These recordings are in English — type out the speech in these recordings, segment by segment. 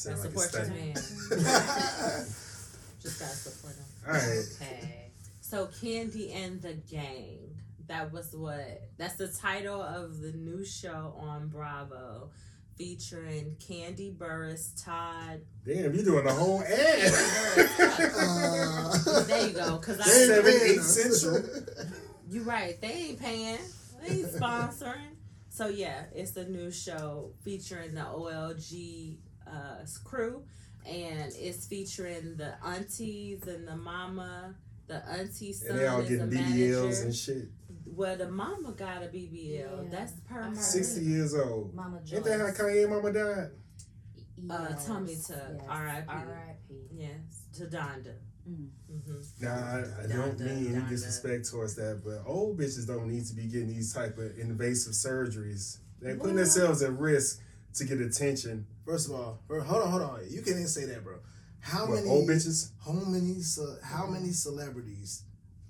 Sound like support your man. Just gotta support him. All right. Okay. So Kandi and the Gang. That was what. That's the title of the new show on Bravo, featuring Kandi Burruss, Todd. Damn, you doing the whole ad. Uh, There you go. Cause they I ain't Seven, eight central. You right. They ain't paying. They ain't sponsoring. So yeah, it's the new show featuring the OLG uh, crew, and it's featuring the aunties and the mama. The auntie son And they all is a getting manager. BBLs and shit. well, the mama got a BBL. Yeah. That's per I heard. 60 years old. Mama Joyce. Ain't that how Kanye mama died? Uh, Yes, tummy tuck, yes. R.I.P.. R.I.P. Yes, to Donda. Mm. hmm Nah, I, I don't Donda, mean any Donda. disrespect towards that, but old bitches don't need to be getting these type of invasive surgeries. They're putting Well- themselves at risk to get attention. First of all, bro, hold on, hold on. You can't even say that, bro. How What, many old bitches? How many? How many celebrities,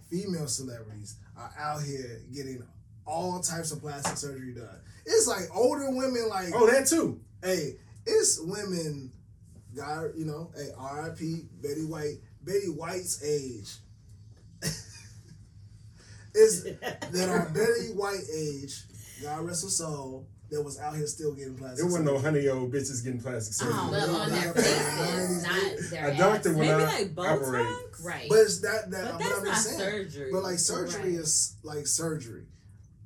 female celebrities, are out here getting all types of plastic surgery done? It's like older women, like Oh, that too. hey, it's women. God, you know, hey, R.I.P. Betty White. Betty White's age. is that are Betty White age. God rest her soul. That was out here still getting plastic. There wasn't no honey old bitches getting plastic oh, surgery. Oh, But on their faces, not their A doctor abs. Maybe not like operate. Botox. Right. But it's that that. But But, that's I'm not just saying. surgery. But like surgery Right. is like surgery.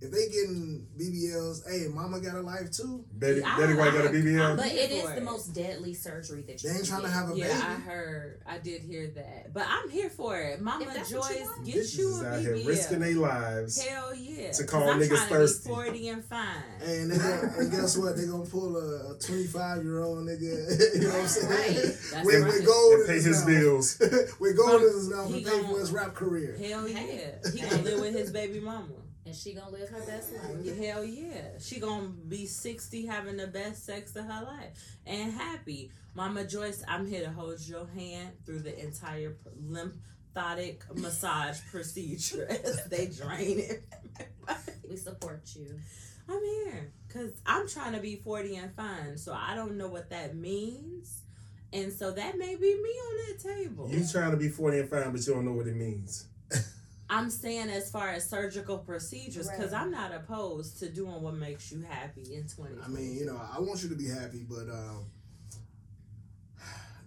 If they getting BBLs, hey, mama got a life too. Betty, I- Betty White got a I- BBL. But it is for the most deadly surgery that you They ain't can trying to have a Yeah, baby. Yeah, I heard. I did hear that. But I'm here for it. Mama If that's you Joyce, want. get bitches you is a out here BBL. risking their lives. Hell yeah. to 'Cause call I'm niggas thirsty. To be 40 and fine. And, gonna, and guess what? They gonna pull a, a 25 year old nigga. You know what I'm saying? Right. That's with, right. with gold And pay his, his mouth. bills. with gold in his mouth He and pay for his rap career. Hell yeah. He gonna live with his baby mama. And she gonna live her best life. Hell yeah. She gonna be 60 having the best sex of her life and happy. Mama Joyce, I'm here to hold your hand through the entire lymphatic massage procedure as they drain it. We support you. I'm here because I'm trying to be 40 and fine, so I don't know what that means. And so that may be me on that table. You trying to be 40 and fine, but you don't know what it means. I'm saying as far as surgical procedures, because Right. I'm not opposed to doing what makes you happy in 20. I mean, you know, I want you to be happy, but um,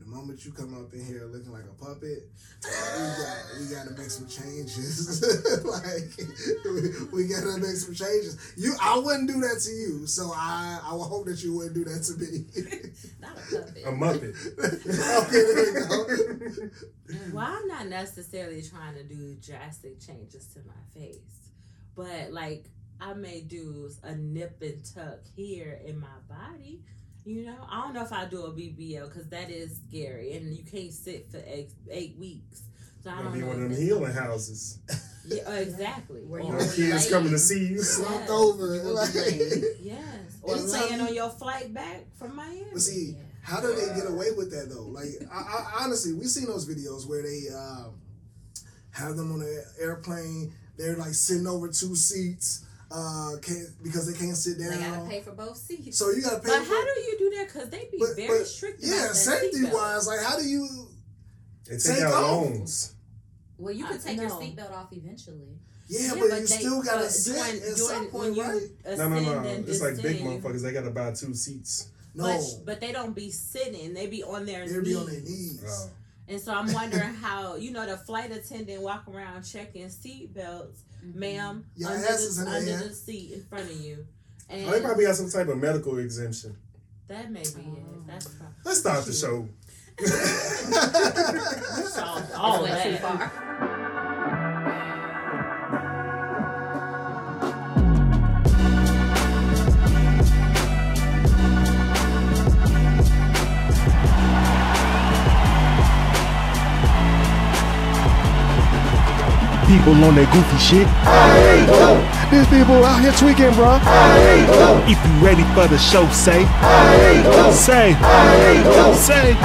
the moment you come up in here looking like a puppet, we got we got to make some changes. like we, we got to make some changes. You, I wouldn't do that to you, so I I would hope that you wouldn't do that to me. Not a puppet. A Muppet. okay, there we go. Well, I'm not necessarily trying to do drastic changes to my face, but like I may do a nip and tuck here in my body. You know, I don't know if I do a BBL because that is scary, and you can't sit for eight, eight weeks. So I Gonna don't be know. one of them healing houses. Yeah, exactly. Where Or Your kids lay- coming to see you. Slumped Yeah. over. You Like. Yes, or Anytime laying you- on your flight back from Miami. But see, Yeah. how do they get away with that though? Like, I, I, honestly, we've seen those videos where they um, have them on an airplane. They're like sitting over two seats uh, can't, because they can't sit down. They gotta pay for both seats. So you gotta pay. but for, how do you do that? Because they be but- very but, strict. Yeah, about safety wise, like how do you? They take Take out loans. well, you I- can take your no. seatbelt off eventually. Yeah, Yeah, but, but you they- still gotta but sit doing- at doing- some point, right? No, no, no. ascend and It's like big motherfuckers. They gotta buy two seats. No, But, but they don't be sitting. They be on their they'll be on their knees. Oh. And so I'm wondering how you know the flight attendant walk around checking seat belts, mm-hmm. ma'am, Your under, ass is the, in the under the seat in front of you, oh, and Oh, they probably got some type of medical exemption. that may be Oh. it. That's probably Let's start the show. solved Oh, all went too that. People on that goofy shit. These people out here tweaking, bro. If you ready for the show, say. I hate you. Say. I hate you. Say.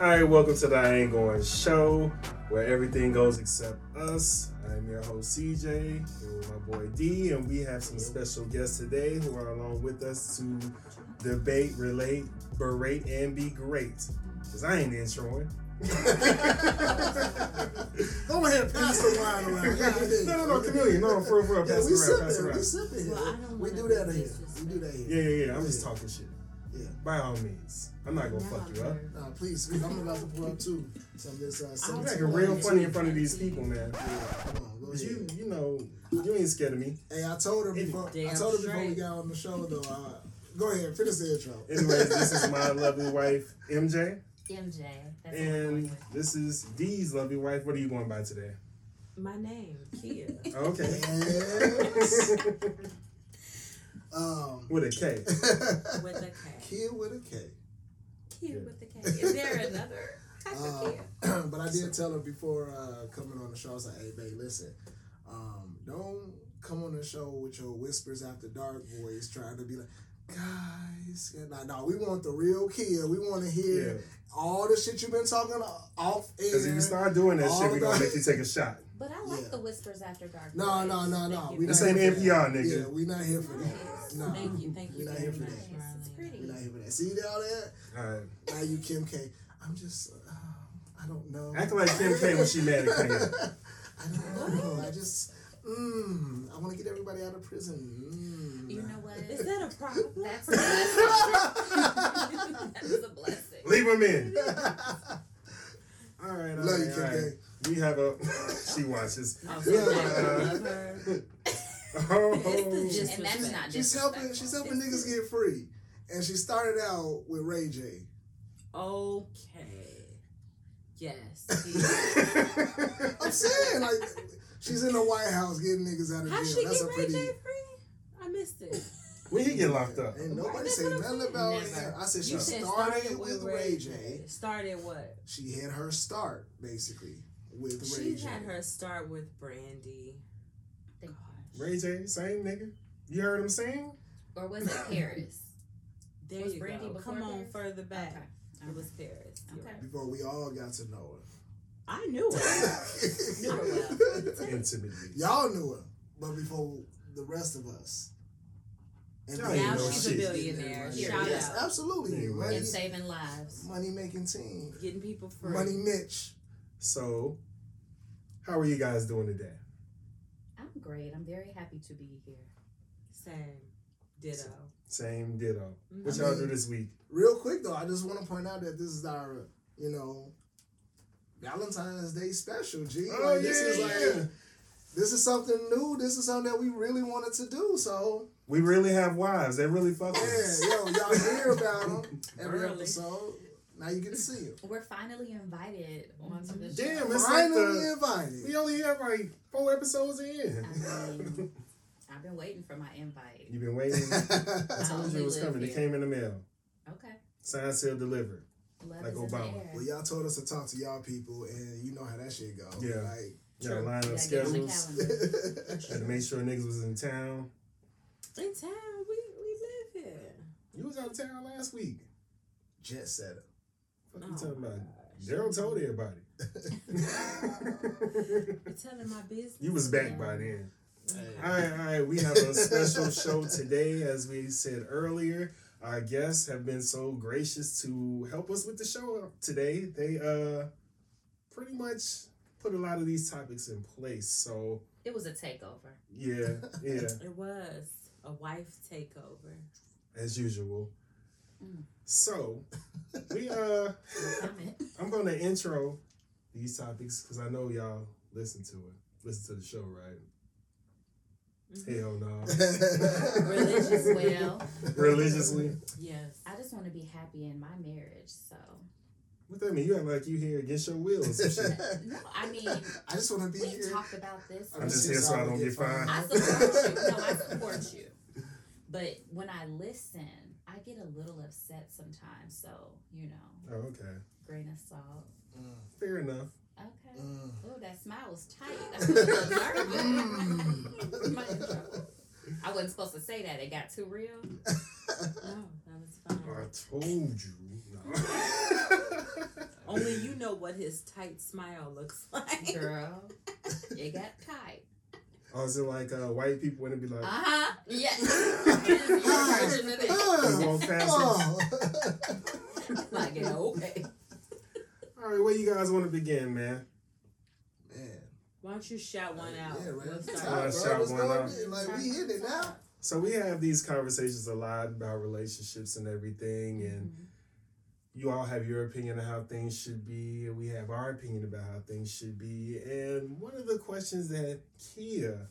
All right, welcome to the I Ain't Going Show, where everything goes except us. I'm your host CJ, here with my boy D, and we have some special guests today who are along with us to debate, relate, berate, and be great. Cause I ain't introing. Go ahead, pass the wine around. God damn. no, no, no, chameleon, no, for real, for real, Yeah, pass we it around, pass it sipping. We around. sipping here. Well, I don't we wanna do be that here. We do that here. Yeah, yeah, yeah. I'm Go just talking shit. Yeah. By all means, I'm not gonna fuck you up. Nah, please. I'm about to pull up too. Some of this. Uh, I You was acting gonna real funny in front of these people, man. Yeah, come on, go But you, you know, you ain't scared of me. Hey, I told her before. I told her before we got on the show though. Uh, go ahead, finish the intro. Anyways, this is my lovely wife, MJ, MJ. That's what I'm going and this is D's lovely wife. What are you going by today? My name, Kia. Okay. Yes. um, With a K. with a K. kid with a K. Kia with the K. Is there another type of Kia? Uh, but I did tell her before uh, coming on the show. I was like, "Hey, babe, listen, um, don't come on the show with your whispers after dark voice, trying to be like, guys, no, no, we want the real kid. We want to hear Yeah. all the shit you've been talking off Because if you start doing that shit, we gonna make you take a shot. But I like Yeah. the whispers after dark. No, no, no, no. We you This not ain't here for NPR, that. nigga. Yeah, we not here for that. Nice. No, Thank you, thank you not very here for much, that. Yes, it's Marlene. pretty. We not here for that. See all that? All right. Now you Kim K. I'm just, uh, I don't know. Act like Kim K when she mad at Kanye. I don't know. I just, mm, I want to get everybody out of prison. Mm. You know what? Is that a problem? That's a blessing. that is a blessing. Leave them in. All right, all Love you, Kim all right. K. We have a. she watches. Oh, Yeah. so I love her. Oh, And that's not She's helping. She's helping niggas get free, and she started out with Ray J. Okay. Yes. I'm saying like she's in the White House getting niggas out of How jail. she That's get a Ray pretty. J free? I missed it. when he get locked up. Ain't nobody say nothing about it. I said she You said started with Ray J. Started what? She had her start basically with Ray She J. She had her start with Brandy. Gosh. Ray J, same nigga. You heard him sing? Or was it Paris? There Was you Brandy go. before Come on further back. Okay. It was Paris. Okay. right. Before we all got to know her. I knew it. Knew her well. Intimately. Y'all knew her, but before the rest of us. And Y'all then- ain't now know she's a billionaire. Here, Shout yes, out. absolutely. Money, And saving lives. money making team. Getting people free. Money Mitch. So, how are you guys doing today? I'm great. I'm very happy to be here. Same. Ditto. Same ditto. What Mhm. y'all do this week? Real quick though, I just want to point out that this is our, you know, Valentine's Day special. G, Oh, like, this is yeah, like yeah. this is something new. This is something that we really wanted to do. So We really have wives. They really fuck with yeah, us. yo, y'all hear about them every Early. episode. Now you get to see them. We're finally invited onto the Damn, show. it's like Finally the- invited. We only have like four episodes in. I mean, I've been waiting for my invite. You've been waiting. I I told you it was live coming. It came in the mail. Okay. Signed, sealed, delivered. Love Like Obama. well, y'all told us to talk to y'all people, and you know how that shit go. Yeah. Like, You know, True. line up Yeah, get on the schedules. calendar. Had to make sure niggas was in town. In town, we, we live here. You was out of town last week. jet setter. What Oh you talking about? Daryl told everybody. You're telling my business. you was back by then. All right, all right. We have a special show today, as we said earlier. Our guests have been so gracious to help us with the show today. They uh pretty much put a lot of these topics in place. So It was a takeover. yeah, yeah, It was a wife takeover. as usual. Mm. So we uh I'm gonna intro these topics because I know y'all listen to it. Listen to the show, right? Mhm. Hell no. Religious well. Religiously. Yes. I just want to be happy in my marriage. So What that mean? You act like you here against your will or some shit. no, I mean I just want to be we here. talked about this. I'm just here so I don't get fined. I support you. No, I support you. But when I listen, I get a little upset sometimes. So you know, Oh, okay. grain of salt. Mm, Fair enough. Okay. mm. Oh, that smile was tight. I was a little nervous. Am I in trouble? I wasn't supposed to say that. It got too real. No, that was fine. I told you. No. Only you know what his tight smile looks like. Girl, it got tight. Or is it like uh, white people when it be like, Uh huh. Yeah. Hi. they won't pass it? Oh. like, yeah, okay. All right, where you guys want to begin, man? Man. Why don't you shout one out? Yeah, right. Let's start. Shout Let's one out. Like, we hit it now. So we have these conversations a lot about relationships and everything, and mm-hmm. you all have your opinion of how things should be, and we have our opinion about how things should be. And one of the questions that Kia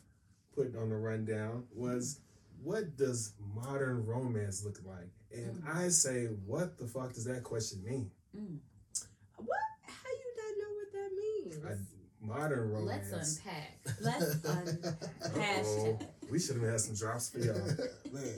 put on the rundown was, "What does modern romance look like?" And mm. I say, "What the fuck does that question mean?" What? How you not know what? I, modern romance. Let's unpack. Let's unpack. We should have had some drops for y'all.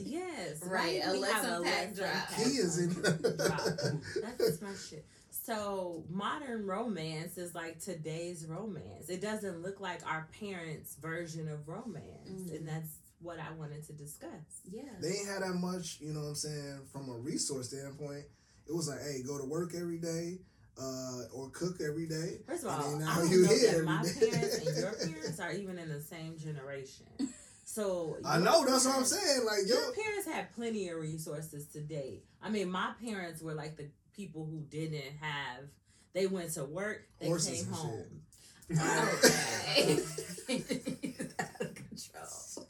Yes. Right, now a we let's have unpack let's drop. He is in. drop. That's my shit. So modern romance is like today's romance. It doesn't look like our parents' version of romance, Mm. and that's what I wanted to discuss. Yeah. They ain't had that much, you know what I'm saying, from a resource standpoint. It was like, hey, go to work every day, uh, or cook every day. First of all, I don't you know here that my parents and your parents are even in the same generation. So I your know, that's what I'm saying. Like, yo, Your parents had plenty of resources to date. I mean, my parents were like the people who didn't have. They went to work. They came home. Okay. out of control.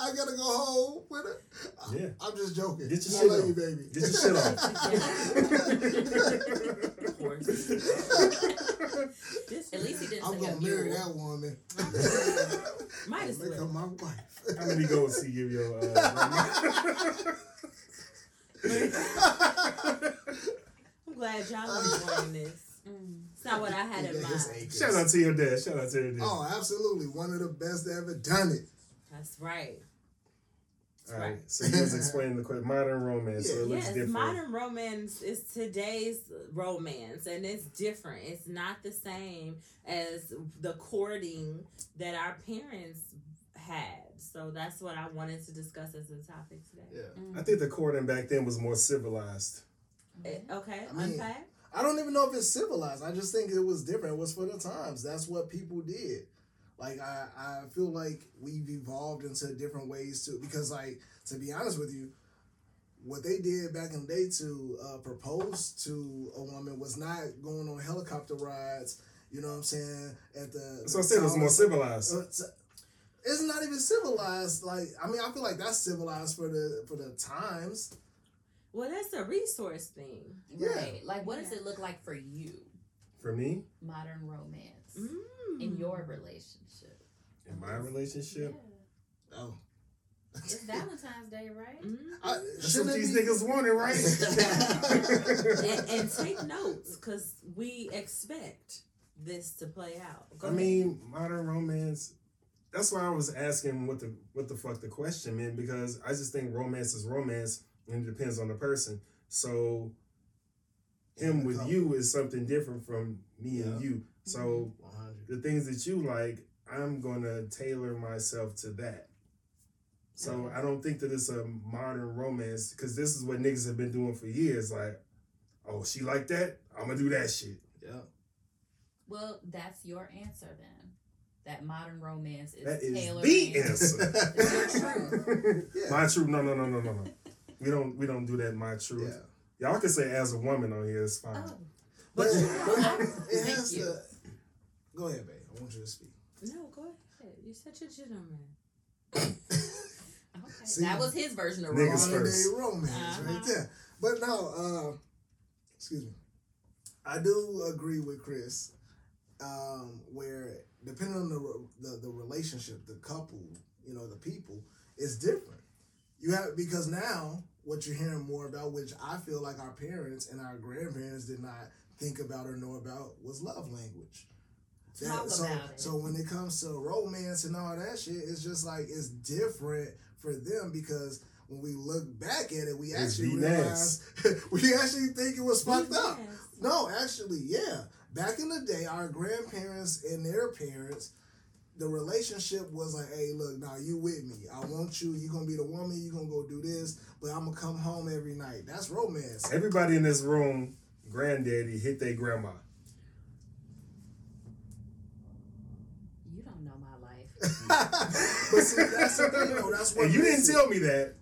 I gotta go home with it. I- Yeah. I'm just joking. Get your I shit love on. you, baby. Get your shit on. This At least he didn't I'm gonna marry mule. that woman. might as Make her well. my wife. How many goals he give your? Uh, I'm glad y'all are enjoying this. Mm. It's not what I had in Yeah, mind. Shout out to your dad. Shout out to your dad. Oh, absolutely. One of the best that ever done it. That's right. That's All right. right. So you was explaining the question, modern romance. So it looks Yes, different. modern romance is today's romance, and it's different. It's not the same as the courting that our parents had. So that's what I wanted to discuss as a topic today. Yeah. I think the courting back then was more civilized. Eh, okay, I mean- unpack. I don't even know if it's civilized. I just think it was different. It was for the times. That's what people did. Like I, I feel like we've evolved into different ways too. Because like to be honest with you, what they did back in the day to uh, propose to a woman was not going on helicopter rides. You know what I'm saying? At the So I said it was more civilized. Uh, it's- it's not even civilized. Like I mean, I feel like that's civilized for the for the times. Well, that's a resource thing. Yeah. Right. Like, what does it look like for you? For me, Modern romance Mm. in your relationship. In my relationship, Yeah. Oh, It's Valentine's Day, right? Mm. I, that's what shouldn't it these be- niggas wanted, right? and, and take notes because we expect this to play out. Go I ahead. mean, modern romance. That's why I was asking what the what the fuck the question meant because I just think romance is romance and it depends on the person. So him with you is something different from me and you. So 100. the things that you like, I'm gonna tailor myself to that. So mm. I don't think that it's a modern romance because this is what niggas have been doing for years. Like, oh, she like that? I'm gonna do that shit. Yeah. Well, that's your answer then. That modern romance is That is tailored. the answer. It's truth. Yeah. My truth. No, no, no, no, no, no. We don't. We don't do that. My truth. Yeah. Y'all can say as a woman on here. It's fine. Oh, But, But- but it has to. Go ahead, babe. I want you to speak. No, go ahead. You're such a gentleman. okay. See, that was his version of Niggas romance. Modern day first. romance Uh-huh. right there. But no, uh, excuse me. I do agree with Chris, um, where depending on the, the the relationship, the couple, you know, the people, is different. You have because now what you're hearing more about, which I feel like our parents and our grandparents did not think about or know about, was love language. That- Talk so, about it. so when it comes to romance and all that shit, it's just like it's different for them because when we look back at it, we It's actually realize we actually think it was fucked up. No, actually, yeah. Back in the day, our grandparents and their parents the relationship was like, hey, look, now you with me. I want you. You're gonna be the woman. You're gonna go do this, but I'm gonna come home every night. That's romance. Everybody in this room, granddaddy hit their grandma. You don't know my life. But see, that's the thing, though. That's what And you didn't tell me that.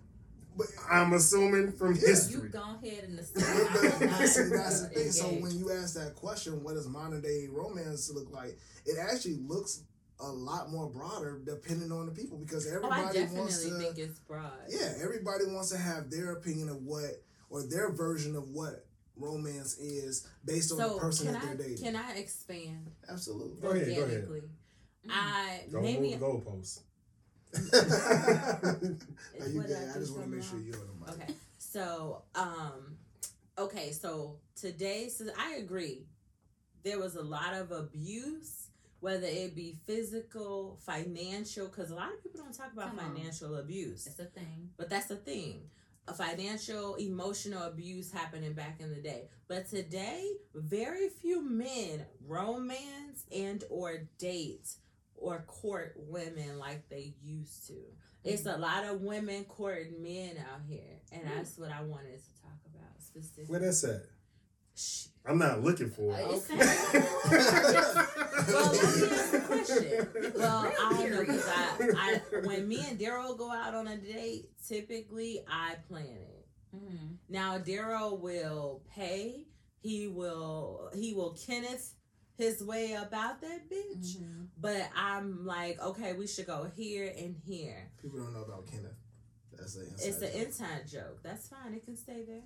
But I'm assuming from Yeah. You history. go ahead and But, but see, that's the thing. So when you ask that question, what does modern day romance look like? It actually looks a lot more broader depending on the people because Oh, I everybody definitely wants to. think it's broad. yeah, everybody wants to have their opinion of what or their version of what romance is based on So the person that I they're dating. can I expand Absolutely. Go ahead, go ahead. Organically? I Don't maybe move the goalposts. Now you What did good. I do just want to make sure wrong? you're on the mic. Okay. So, um, okay, so today, so I agree. There was a lot of abuse, whether it be physical, financial, because a lot of people don't talk about Come on. financial abuse, It's a thing. but that's the thing. A financial, emotional abuse happening back in the day, but today, very few men romance and or date or court women like they used to. It's a lot of women courting men out here, and that's what I wanted to talk about specifically. Where that's at? Shh. I'm not looking for it. It's- Well, let me ask the question. Well, I don't know because I, I, when me and Daryl go out on a date, typically I plan it. Mhm. Now Daryl will pay. He will. He will Kenneth his way about that bitch. Mhm. But I'm like, okay, we should go here and here. People don't know about Kenneth. That's the inside It's an inside joke. That's fine. It can stay there.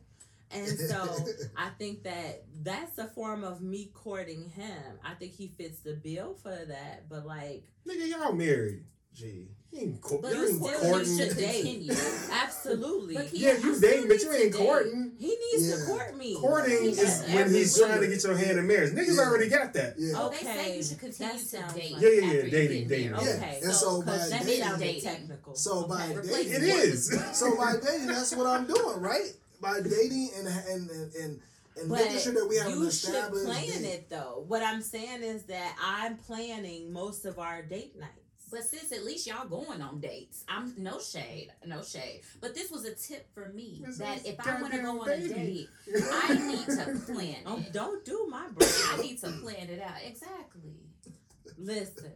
And so I think that that's a form of me courting him. I think he fits the bill for that. But like, Nigga, y'all married. Gee. You ain't, co- But you you ain't still courting. need to date. Continue. Absolutely. Yeah, you still dating, but you ain't courting. He needs Yeah. to court me. Courting is when every he's week. trying to get your hand in marriage. Niggas Yeah. already got that. Yeah. Oh, they say Okay, you should continue to date. like- Yeah, yeah, yeah, dating, dating. married. Yeah. Okay, And so so by that dating- sounded dating- technical. So by Okay. Replace dating, It what is. was- so by dating, that's what I'm doing, right? By dating and and and and, and But making sure that we have an you should established plan date. it though. What I'm saying is that I'm planning most of our date nights. But sis, at least y'all going on dates. I'm no shade, no shade. But this was a tip for me This that is if I want to go on a date. I need to plan Don't, don't do my brain. I need to plan it out exactly. Listen.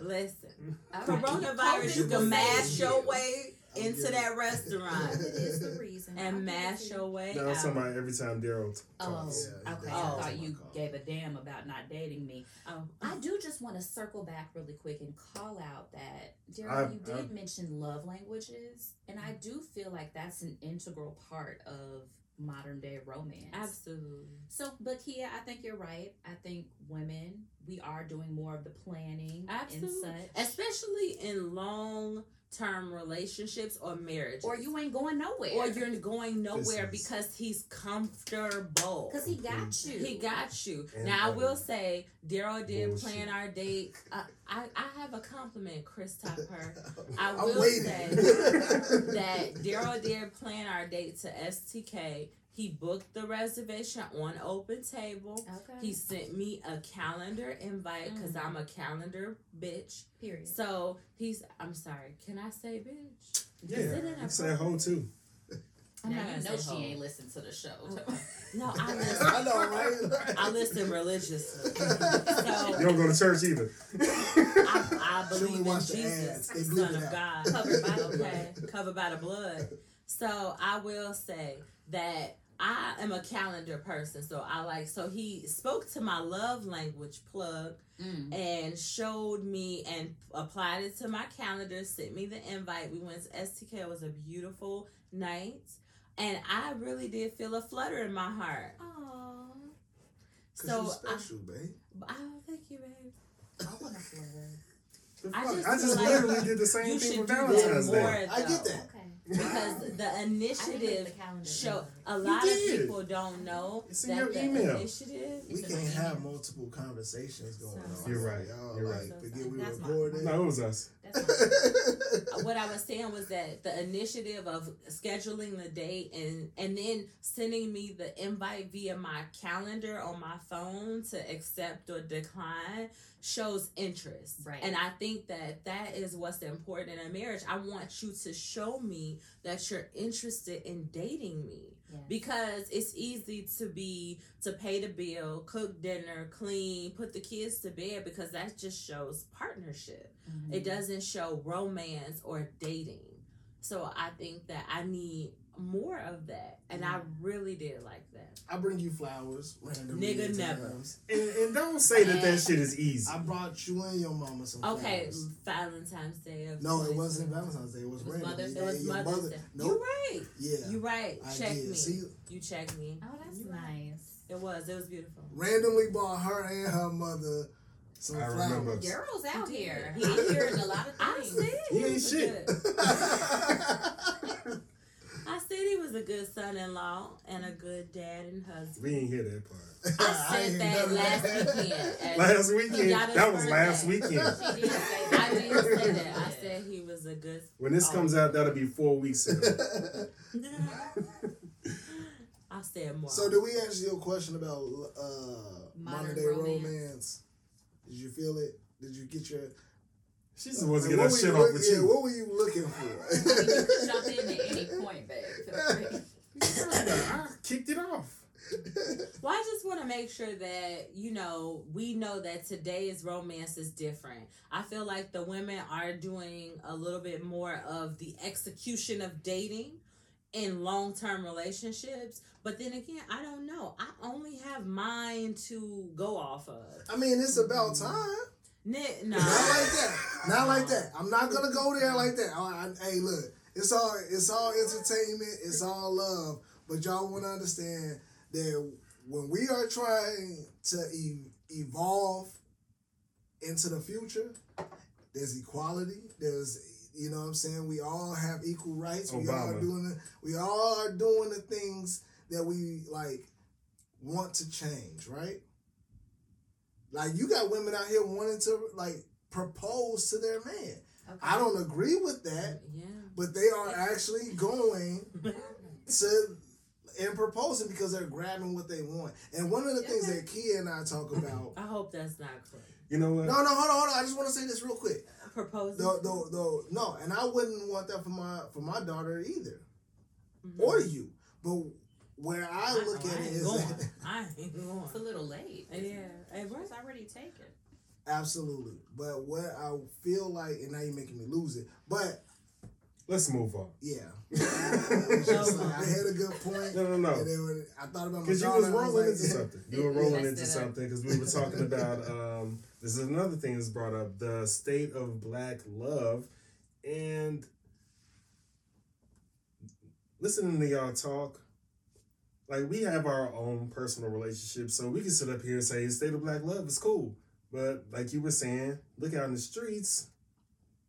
Listen. All right. Coronavirus, you can mask your you. way into good. that restaurant COVID is the reason. And mash your way No, I'm talking about every time Daryl t- Oh. Yeah, okay. yeah, I Oh. thought you Call. gave a damn about not dating me. Oh. I do just want to circle back really quick and call out that, Daryl, you did I- mention love languages, and I do feel like that's an integral part of modern day romance. Absolutely. So, but Kia, I think you're right. I think women, we are doing more of the planning Absolutely. and such. Especially in long term relationships or marriage. Or you ain't going nowhere. or you're going nowhere is- because he's comfortable. Because he got you. He got you. And now I will say, Daryl did Bullshit. plan our date. Uh, I I have a compliment, Chris Tupper. I I'm will say that Daryl did plan our date to STK. He booked the reservation on Open Table. Okay. He sent me a calendar invite because Mm. I'm a calendar bitch. Period. So he's. I'm sorry. Can I say bitch? Yeah, Is it you an say hoe too. I'm now not you gonna know she hoe. ain't listened to the show. Okay. No, I listen. I know, right? I listen religiously. You don't go to church either. I, I believe in watch the Jesus, ads. Son of. God, Covered by the okay, covered by the blood. So I will say that I am a calendar person. So I like. So he spoke to my love language plug Mm. and showed me and applied it to my calendar. Sent me the invite. We went to STK. It was a beautiful night, and I really did feel a flutter in my heart. Aww. Cause So you I, special, babe. oh, thank you, babe. I want to flirt. The I fuck? just I just like literally did the same thing should for do that Valentine's more. Day. I get that. Okay. because the I didn't make initiative the show invite. A lot of people don't know It's in that your the email. initiative. We can't have email. multiple conversations going So- on. You're right. Y'all You're like right. forget we That's my- recorded. No, it was us. Uh, what I was saying was that the initiative of scheduling the date and and then sending me the invite via my calendar on my phone to accept or decline shows interest. Right. And I think that that is what's important in a marriage. I want you to show me that you're interested in dating me Yes. because it's easy to be to pay the bill, cook dinner, clean, put the kids to bed because that just shows partnership. Mhm. It doesn't show romance or dating. So I think that I need more of that. And I mm. really did like that. I bring you flowers randomly. Nigga never. times. And, and don't say that that shit is easy. I brought you and your mama some Okay, flowers. Valentine's Day. Of No, it wasn't Valentine's Day. It was, It was. Mother's You It was Mother's mother- Day. Nope. You're right. Yeah. You're right. I check did. me. See, You checked me. Oh, that's You're nice. It was. It was beautiful. randomly bought her and her mother some I flowers. remember. Girls out You here. did. He hearing a lot of I things. said He he ain't shit. good. I said he was a good son-in-law and a good dad and husband. We didn't hear that part. I ain't said that never- last weekend. Last weekend. That was last that. weekend. She did say I didn't say that. I said he was a good. When this comes out, that'll be four weeks ago. I said more. so, did we answer your question about uh, modern, Modern day romance. romance. Did you feel it? Did you get your? She's supposed to get what that shit off with yeah, you. what were you looking for? can jump in at any point, babe. Feel free. I kicked it off. Well, I just want to make sure that you know we know that today's romance is different. I feel like the women are doing a little bit more of the execution of dating in long term relationships. But then again, I don't know. I only have mine to go off of. I mean, it's about time. Ni- No, Not like that. Not like that. I'm not gonna go there like that. I, I- hey, look, it's all it's all entertainment. It's all love. But y'all want to understand that when we are trying to e- evolve into the future, there's equality. There's you know what I'm saying. We all have equal rights. We all are doing the, we all are doing the things that we like want to change, right? Like you got women out here wanting to like propose to their man. Okay. I don't agree with that, yeah. but they are actually going to and proposing because they're grabbing what they want. And one of the things that Kia and I talk about. I hope that's not correct. You know what? No, no, hold on, hold on. I just want to say this real quick. Proposing. The, the, the, no, and I wouldn't want that for my for my daughter either, Mhm. or you. But where I I- look oh, at I it ain't is going. that, I ain't going. It's a little late. Yeah, it was. Already taken. absolutely. But what I feel like, and now you're making me lose it. But Let's move on. yeah, just like, I had a good point. No, no, no. And then when I thought about Because you daughter, was I rolling like, into something. You were rolling into up. something because we were talking about. Um, this is another thing that's brought up: the state of black love, and listening to y'all talk. Like we have our own personal relationships, so we can sit up here and say state of black love is cool. But like you were saying, look out in the streets,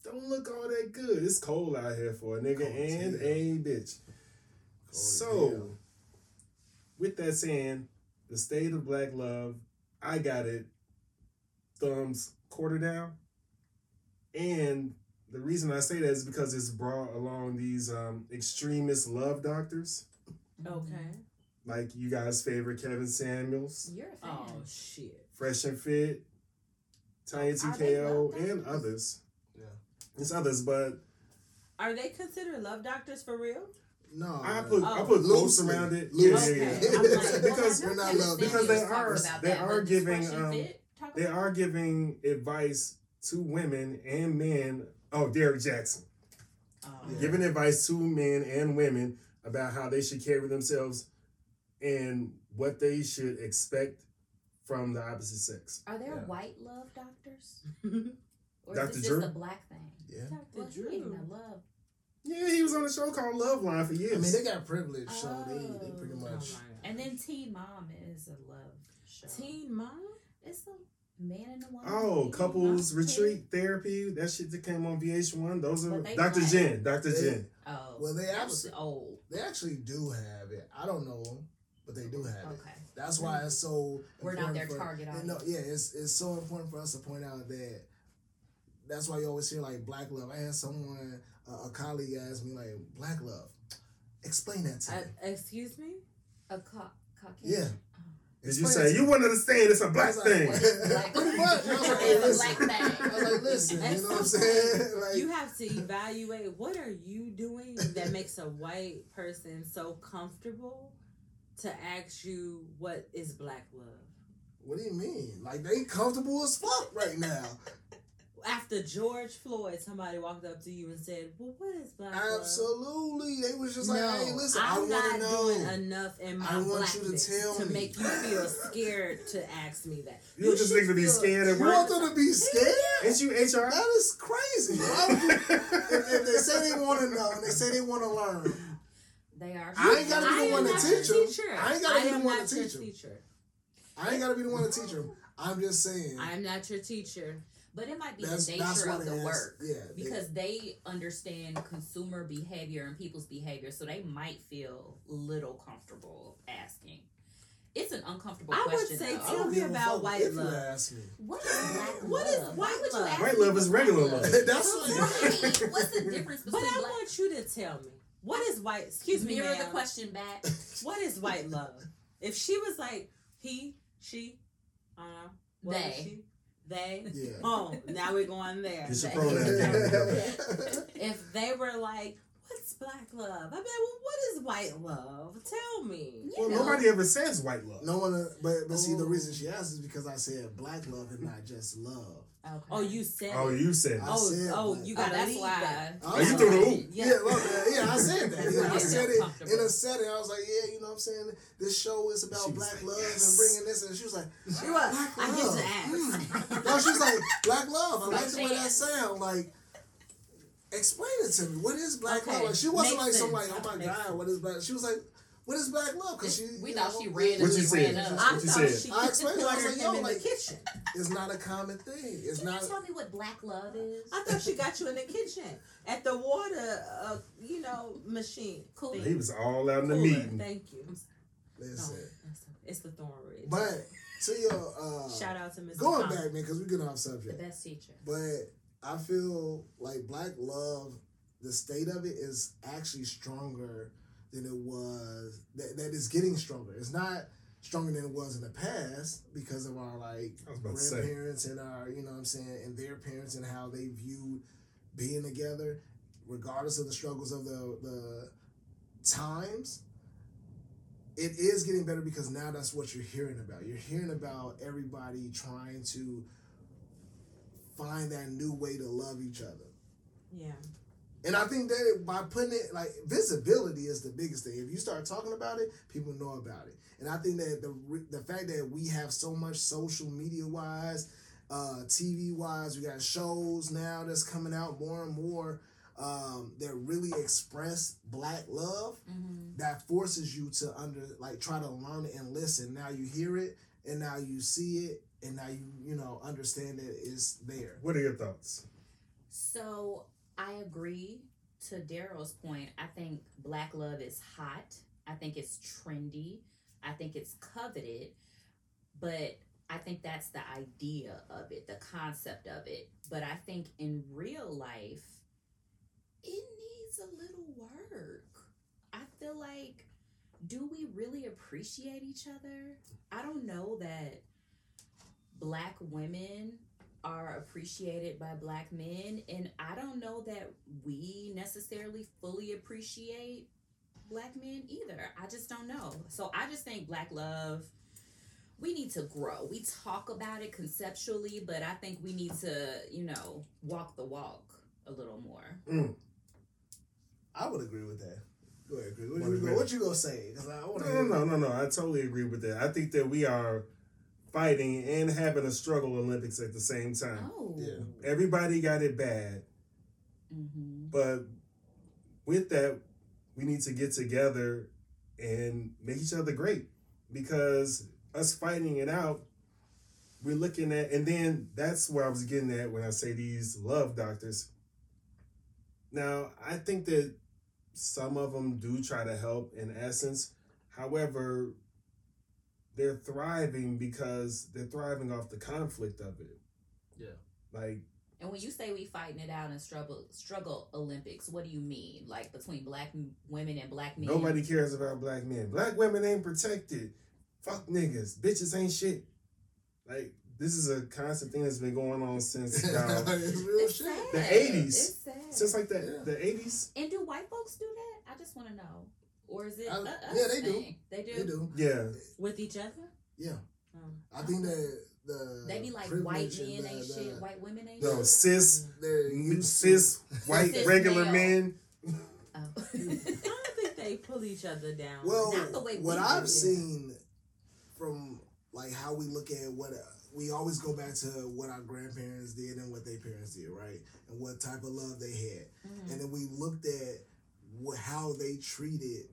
don't look all that good. It's cold out here for a nigga Cold and hell. a bitch. Cold So, with that saying, the state of black love, I got it thumbs quarter down. And the reason I say that is because it's brought along these um, extremist love doctors, Okay. Like you guys' favorite Kevin Samuels, You're a fan. Oh shit. Fresh and Fit, Tanya TKO, and others. Yeah. It's others, but Are they considered love doctors for real? no, I put I Oh. put quotes Loosely. around it. Loosely. Yeah, yeah, Okay. yeah. I'm like, because We're not love- because they are they that, are giving um, they are giving advice to women and men. Oh, Derrick Jaxn Oh. Yeah. giving advice to men and women about how they should carry themselves and what they should expect from the opposite sex. Are there Yeah. white love doctors? Or Dr. is this Drew? just a black thing? Yeah. Dr. Well, Drew. speaking of love, Yeah, he was on a show called Loveline for years. I mean, they got privilege, so they, they oh. pretty Oh. much. Oh and then Teen Mom is a love show. Teen Mom? It's a Man and a woman. Oh, couples Okay. retreat therapy. That shit that came on VH1. Those are Dr. black. Jen. Dr. They- Jen. Oh, Well, they that was old. They actually do have it. I don't know them, but they do have it. Okay. That's why it's so. We're not important their for- target and No, audience. yeah, it's it's so important for us to point out that. That's why you always hear like black love. I had someone, uh, a colleague, ask me like, "Black love, explain that to Uh, me." excuse me. A co- Caucasian. Yeah. Did you say you wouldn't understand it's a black like, thing? Black- Pretty much. I was like, hey, listen. black thing. I was like, listen, you know what I'm saying? Like, you have to evaluate what are you doing that makes a white person so comfortable to ask you what is black love. what do you mean? Like they comfortable as fuck right now. After George Floyd, somebody walked up to you and said, "Well, what is black love?" Absolutely. They was just like, No, hey, listen, I I'm want to not know. doing enough in my I want you to blackness tell to me. make you feel scared to ask me that. You just should to be scared at You want them to be scared? Ain't you HR? That is crazy. Why would you, if, if they say they want to know and they say they want to learn, They are. I ain't gotta be the one to teach your 'em. teacher. I ain't gotta be the am one not to your teach 'em. teacher. I ain't got to be the one to teach them. I'm just saying. I am not your teacher. But it might be That's- the nature of the ask- work. yeah, Because they understand consumer behavior and people's behavior, so they might feel little comfortable asking. It's an uncomfortable I would say though. I don't tell me about white love. You ask me. What is black What love? is Why white would you love? ask White me love what is black regular love love. is? That's what. Right. What's the difference But I black? want you to tell me what is white. Excuse me, Mirror the question back. What is white love? If she was like he, she, I don't know. What was They. she? They. Yeah. Oh, now we're going there. It's your They. pronoun. if they were like, "What's black love?" I'd be like, "Well, what is white love? Tell me." You Well, know. nobody ever says white love. No one, uh, but but see, the reason she asked is because I said black love and not just love. Okay. Oh, you said. Oh, you said I it. Oh, said oh, black. you Oh, gotta that's leave why. that. Oh, you threw the hoop. Yeah, well, yeah, I said that. Yeah, I said it in Comfortable. a setting. I was like, yeah, you know what I'm saying? This show is about She black like, love yes. and bringing this. And she was like, She was. black I love. get to ask. Mm. No, she was like, black love. I like the way that sound. Like, explain it to me. What is black Okay, love? Like, she wasn't makes like some like, oh my Makes god, what is black? She was like, what is black love? Because she, we you thought know, she randomly What you said? ran up. What I you thought said? she I explained it. I was like, yo, in like- the kitchen. It's not a common thing. It's Can not. you tell me what black love is? I thought she got you in the kitchen at the water, uh, you know, machine. Cool. He was all out in the Cooler. meeting. Thank you. Listen, that's it's the Thornridge. but to your uh, shout out to Mr. going Thomas. back, man, because we get off subject. The best teacher. But I feel like black love, the state of it is actually stronger than it was. That that is getting stronger. It's not stronger than it was in the past because of our like I was about to say. grandparents and our, you know what I'm saying, and their parents and how they viewed being together, regardless of the struggles of the the times. It is getting better because now that's what you're hearing about. You're hearing about everybody trying to find that new way to love each other. Yeah. And I think that by putting it like visibility is the biggest thing. If you start talking about it, people know about it. And I think that the the fact that we have so much social media wise, uh, TV wise, we got shows now that's coming out more and more um, that really express black love. Mm-hmm. That forces you to under like try to learn it and listen. Now you hear it, and now you see it, and now you you know understand that it's there. What are your thoughts? So I agree to Daryl's point. I think black love is hot. I think it's trendy. I think it's coveted. But I think that's the idea of it, the concept of it. But I think in real life, it needs a little work. I feel like, do we really appreciate each other? I don't know that black women are appreciated by black men and i don't know that we necessarily fully appreciate black men either i just don't know so i just think black love we need to grow we talk about it conceptually but i think we need to you know walk the walk a little more mm. I would agree with that. Go ahead, Chris. What What you, is go, what you gonna say? 'Cause I want No, no, no, no, no. I totally agree with that. I think that we are fighting and having a struggle Olympics at the same time. oh Yeah. Everybody got it bad, mm-hmm. but with that, we need to get together and make each other great because us fighting it out, we're looking at, and then that's where I was getting at when I say these love doctors. Now, I think that some of them do try to help in essence. However, they're thriving because they're thriving off the conflict of it. Yeah. Like, And when you say we fighting it out in struggle struggle Olympics, what do you mean? Like between black m- women and black men? nobody cares about black men. Black women ain't protected. Fuck niggas. Bitches ain't shit. Like, this is a constant thing that's been going on since about, it's real It's shit. sad. The 80s. It's sad. since like the, Yeah. the 80s. and do white folks do that? I just want to know. Or is it? I- a us yeah, they do. They do. They do. Yeah. with each other. Yeah. Um, I think that the They be like white men ain't shit, white women ain't No, shit. cis, They're cis, white, Cis regular male. men. Oh. I don't think they pull each other down. Well, Not the way we what do I've it. seen from like how we look at what uh, we always go back to what our grandparents did and what their parents did, right? And what type of love they had, Mhm. and then we looked at what, how they treated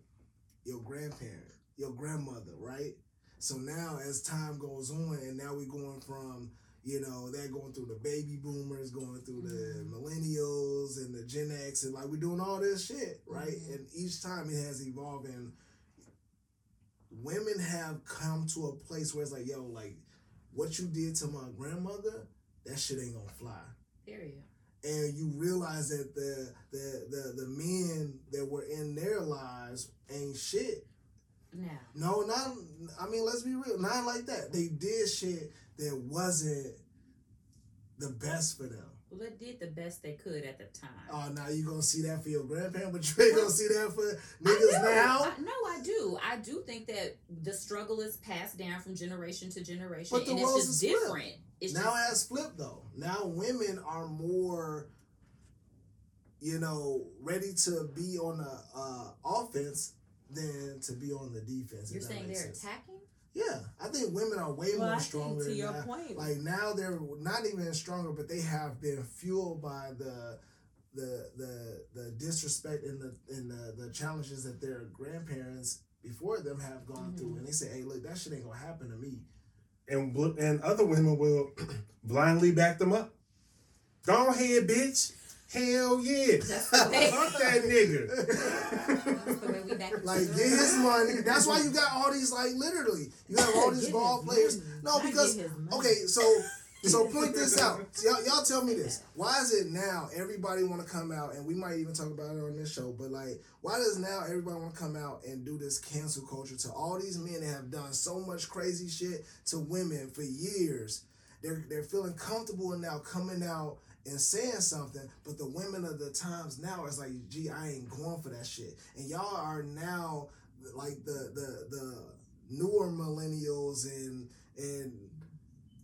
your grandparent, your grandmother, right? So now, as time goes on, and now we're going from you know they're going through the baby boomers, going through the millennials and the Gen X, and like we're doing all this shit, right? Mhm. And each time it has evolved, and women have come to a place where it's like, yo, like what you did to my grandmother, that shit ain't gonna fly Period. And you realize that the the the the men that were in their lives ain't shit. No. No, not. I mean, let's be real. Not like that. They did shit that wasn't the best for them. well, they did the best they could at the time. Oh, now you gonna see that for your grandparent, but you ain't gonna see that for niggas now. I, no, I do. I do think that the struggle is passed down from generation to generation, But the and it's just different. flipped. Different. It's now just it has flipped though. Now women are more, you know, ready to be on the uh, offense than to be on the defense. you're saying they're sense. attacking. Yeah, I think women are way well, more I stronger think to your now. point, Like now they're not even stronger, but they have been fueled by the the the the disrespect and the and the, the challenges that their grandparents before them have gone Mm-hmm. through, and they say, "Hey, look, that shit ain't gonna happen to me." And and other women will blindly back them up. Go ahead, bitch. Hell yeah. Fuck that nigga. the way we back into Like get his money. That's why you got all these like literally. You have all these ball players. No, because get his money. okay, so so point this out. Y'all, y'all tell me this. Why is it now everybody want to come out and we might even talk about it on this show, but like why does now everybody want to come out and do this cancel culture to all these men that have done so much crazy shit to women for years? They're they're feeling comfortable now coming out and saying something, but the women of the times now is like, gee, I ain't going for that shit. And y'all are now like the the the newer millennials and and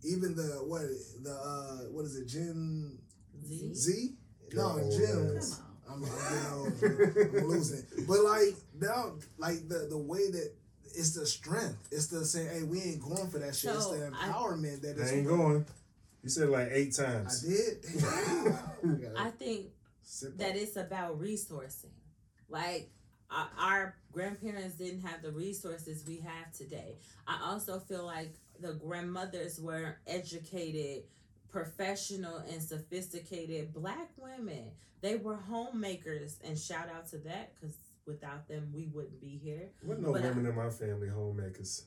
even the what the uh what is it Gen Z. Z? No, old Gen. ass. Come. I'm, I'm getting old. I'm losing. But like now, like the the way that it's the strength. It's the saying, hey, we ain't going for that shit. it's the empowerment that They is. ain't going. You said like eight times. I times. did. I think that it's about resourcing. Like our, our grandparents didn't have the resources we have today. I also feel like the grandmothers were educated, professional, and sophisticated black women. They were homemakers, and shout out to that because without them, we wouldn't be here. Wasn't no but I- women in my family homemakers.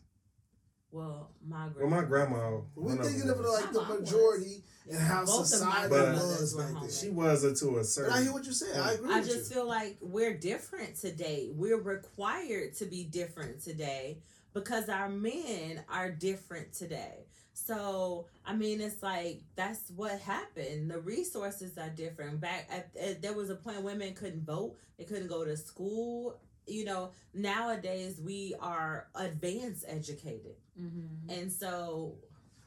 Well, my Well, my grandma. grandma. We're thinking of like the My mom was. majority and how Both society was were back then. She was a to a But I hear what you're saying. I agree I with just you. feel like we're different today. We're required to be different today because our men are different today. So, I mean, it's like that's what happened. The resources are different. Back at, at there was a point women couldn't vote, they couldn't go to school. You know, nowadays we are advanced educated. Mm-hmm. And so,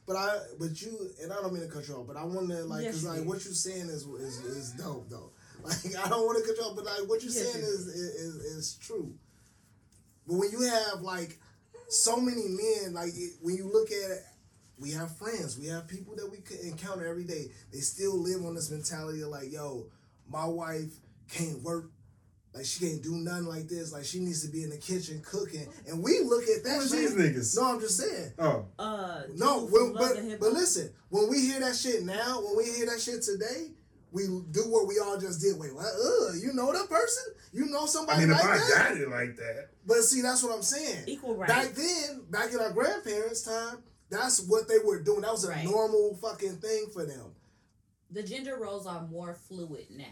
But I, but you, and I don't mean to cut you off, but I want to like, Yes, cause you like what you're saying is is is dope though. Like I don't want to cut you off, but like what you're Yes, saying you is, is is true. But when you have like so many men, like it, when you look at it, we have friends, we have people that we could encounter every day. They still live on this mentality of like, yo, my wife can't work. like she can't do nothing like this. Like she needs to be in the kitchen cooking. And we look at that Who's shit. these niggas? No, I'm just saying. Oh, Uh, No, when, but but listen, when we hear that shit now, when we hear that shit today, we do what we all just did. Wait, what? Ugh, you know that person? You know somebody I mean, if I that? got it like that, But see, that's what I'm saying. equal Back then, back in our grandparents' time, that's what they were doing. That was a Right. normal fucking thing for them. The gender roles are more fluid now.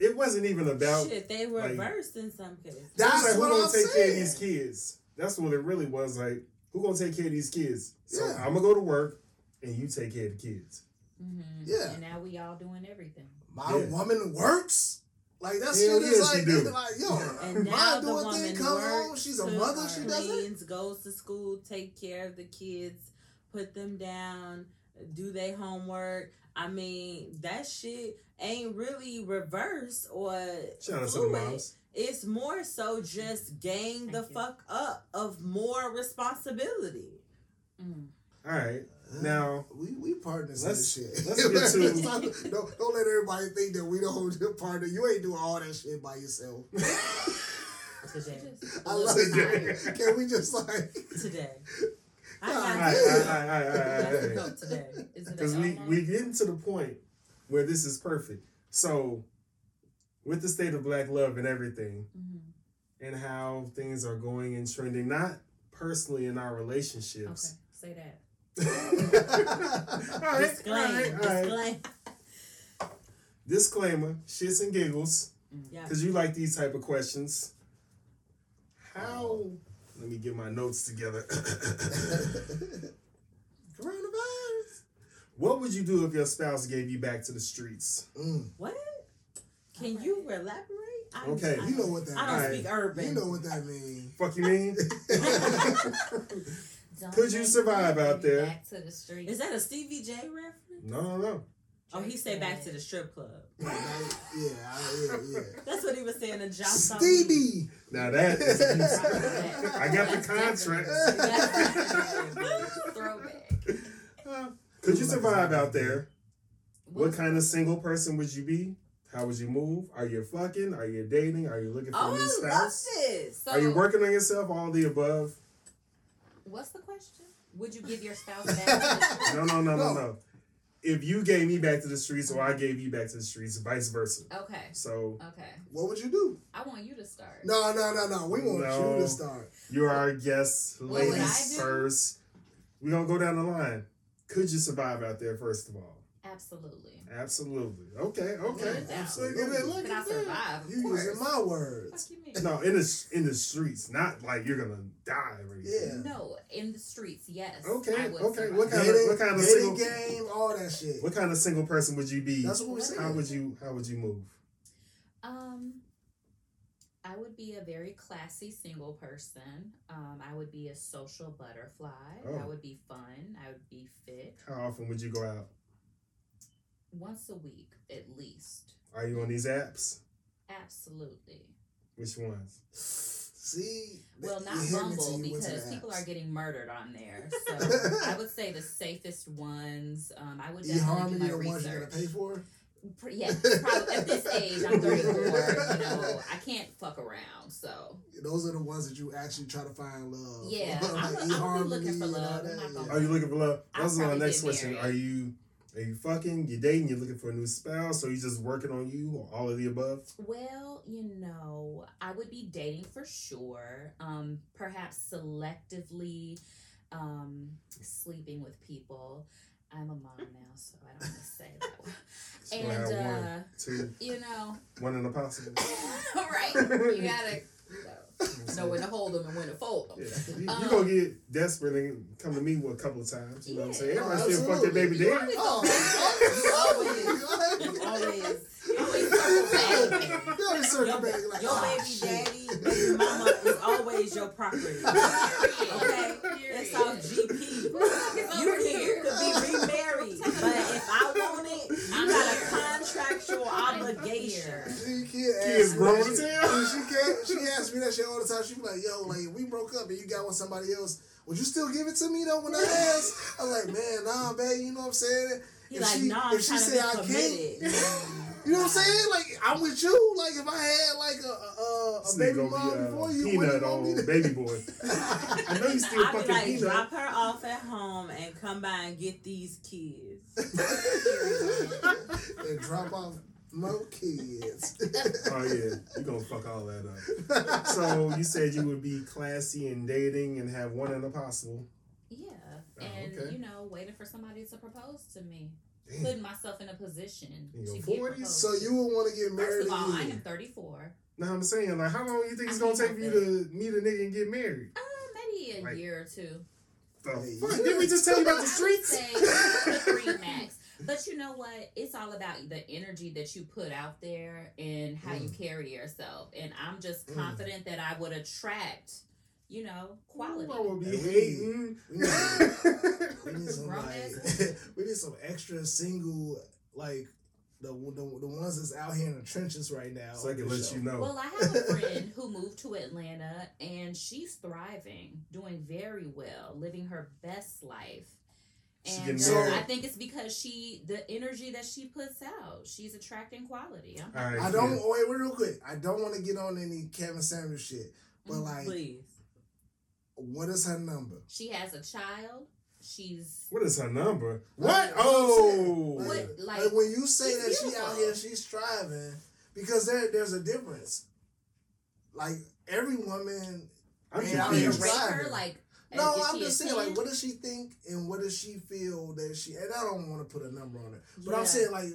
it wasn't even about. Shit, they were like- reversed in some cases. That's like, who what gonna I'm take care of these kids? That's what it really was. Like, who gonna take care of these kids? So Yeah. I'm gonna go to work, and you take care of the kids. Mm-hmm. Yeah. And now we all doing everything. My Yeah. woman works. Like that Hell shit yeah, is she like, do. like yo, And my now the doing woman thing come home. She's a mother. She does it. goes to school, take care of the kids, put them down, do their homework. I mean, that shit ain't really reverse or Shout out fluid. It's more so just gang the you. fuck up of more responsibility. Mm. All right, now We we partners in Let's- this shit. let's get to- It's not- don't don't let everybody think that we don't your partner. You ain't doing all that shit by yourself. Today. Just a I little love tired. it. Can we just like Today. I right, got all to right, all right, all right, all right, all right. help today. Is because we Elmo? we getting to the point where this is perfect. So, with the state of black love and everything, Mhm. and how things are going and trending, not personally in our relationships. Okay, relationships. say that. All right, Disclaim. right, all right. Disclaim. Disclaimer: shits and giggles, Yeah. because you like these type of questions. How? Let me get my notes together. Coronavirus. what would you do if your spouse gave you back to the streets? Mm, What? Can you elaborate? I, Okay. I, you know what that I don't Alright. speak urban. You know what that means. Fuck you mean? Don't Could you survive out bring there? Back to the street. Is that a Stevie J reference? no, no, no. Oh, he said back to the strip club. yeah, I- yeah, yeah. That's what he was saying to Josh. Stevie. Now that is I got the That's contract. different. Throwback. Uh, Could you survive out there? What kind of single person would you be? How would you move? Are you fucking? Are you dating? Are you looking for Oh, a new I love spouse? this. So, Are you working on yourself? All the above? What's the question? Would you give your spouse back? to the street? No, no, no, no, No. no. If you gave me back to the streets or I gave you back to the streets, vice versa. Okay. So Okay. What would you do? I want you to start. No, no, no, no. We want No. you to start. you're our guest, What would I ladies do? first. We're gonna go down the line. Could you survive out there, first of all? Absolutely. Absolutely. Okay, okay. Without Absolutely. Look at that, I survive? You using my words. No, in the in the streets, not like you're gonna die or anything. Yeah. No, in the streets, yes. Okay, okay, survive. what kind of- what kind of single- game, all that shit. What kind of single person would you be? That's what we What said. How would you how would you move? Um, I would be a very classy single person. Um, I would be a social butterfly. I Oh. would be fun. I would be fit. How often would you go out? Once a week, at least. Are you on these apps? Absolutely. Which ones? See, Well, not Bumble you to because people apps. are getting murdered on there. So I would say the safest ones. Um, I would definitely do my are ones you're research. gonna pay for. Yeah, probably at this age, I'm 34. You know, I can't fuck around. So Those are the ones that you actually try to find love. Yeah, Like I'm- I'm looking for love. That, yeah. Are you looking for love? That's my next question. married. Are you are you fucking? You dating? You looking for a new spouse? Or you just working on you? Or all of the above? Well, you know, I would be dating for sure. Um, perhaps selectively um, sleeping with people. I'm a mom now, so I don't want to say that. And one, uh, two, you know, one in a possible. right? You gotta you know, know when to hold them and when to fold them. Yeah. You, you Um, gonna get desperate and come to me a couple of times. You know what I'm saying? Yeah. Everybody still fuck their baby You daddy. always Oh, You always, always circle back. You always circle your, back like, your oh, baby shit. daddy, baby mama is always your property. Okay, it's all GP. You over here. you could be remarried, but if I contractual obligation. She can't ask me grown that as shit. hell. She can't. She asks me that shit all the time. She be like, "Yo, like we broke up and you got with somebody else, would you still give it to me though when I ask?" I'm like, "Man, nah, babe. You know what I'm saying?" He If like, she- nah, I'm if she trying say to I be committed. You know what I'm saying? Like I'm with you. Like if I had like a a, a baby nigga mom be, uh, before you, peanut wouldn't want me on to- baby boy. I know you still I'll be fucking like, peanut. drop her off at home and come by and get these kids. and drop off more kids. Oh yeah, you gonna fuck all that up. So you said you would be classy and dating and have one in a possible. Yeah, Oh, and okay. you know, waiting for somebody to propose to me, Damn. putting myself in a position In to your get proposed. so you would want to get married First of all, I am 34. Now I'm saying, like, how long do you think it's I gonna think take for you to meet a nigga and get married? Uh, maybe a Like- year or two. The Hey, fuck? Didn't we just tell you about the I would streets? say three max. But you know what? It's all about the energy that you put out there and how you carry yourself. And I'm just Mm. confident that I would attract, you know, quality. I will be Hey, hating. We need, we need some like we need some extra single like the, the the ones that's out here in the trenches right now. so I can let show. you know. Well, I have a friend who moved to Atlanta and she's thriving, doing very well, living her best life. And uh. I think it's because she, the energy that she puts out, she's attracting quality. I'm all right, I don't kid. wait, wait real quick. I don't want to get on any Kevin Samuels shit, but Mhm. like, Please. What is her number? She has a child. She's What is her number? Oh, what? you know what I'm Oh, saying? What, like, like, when you say she's that she out here, she's striving because there there's a difference. Like every woman I'm Man, you out want me to here confused. rate her? Like, No, I'm just saying, like, what does she think and what does she feel that she? And I don't want to put a number on it, but Yeah. I'm saying, like,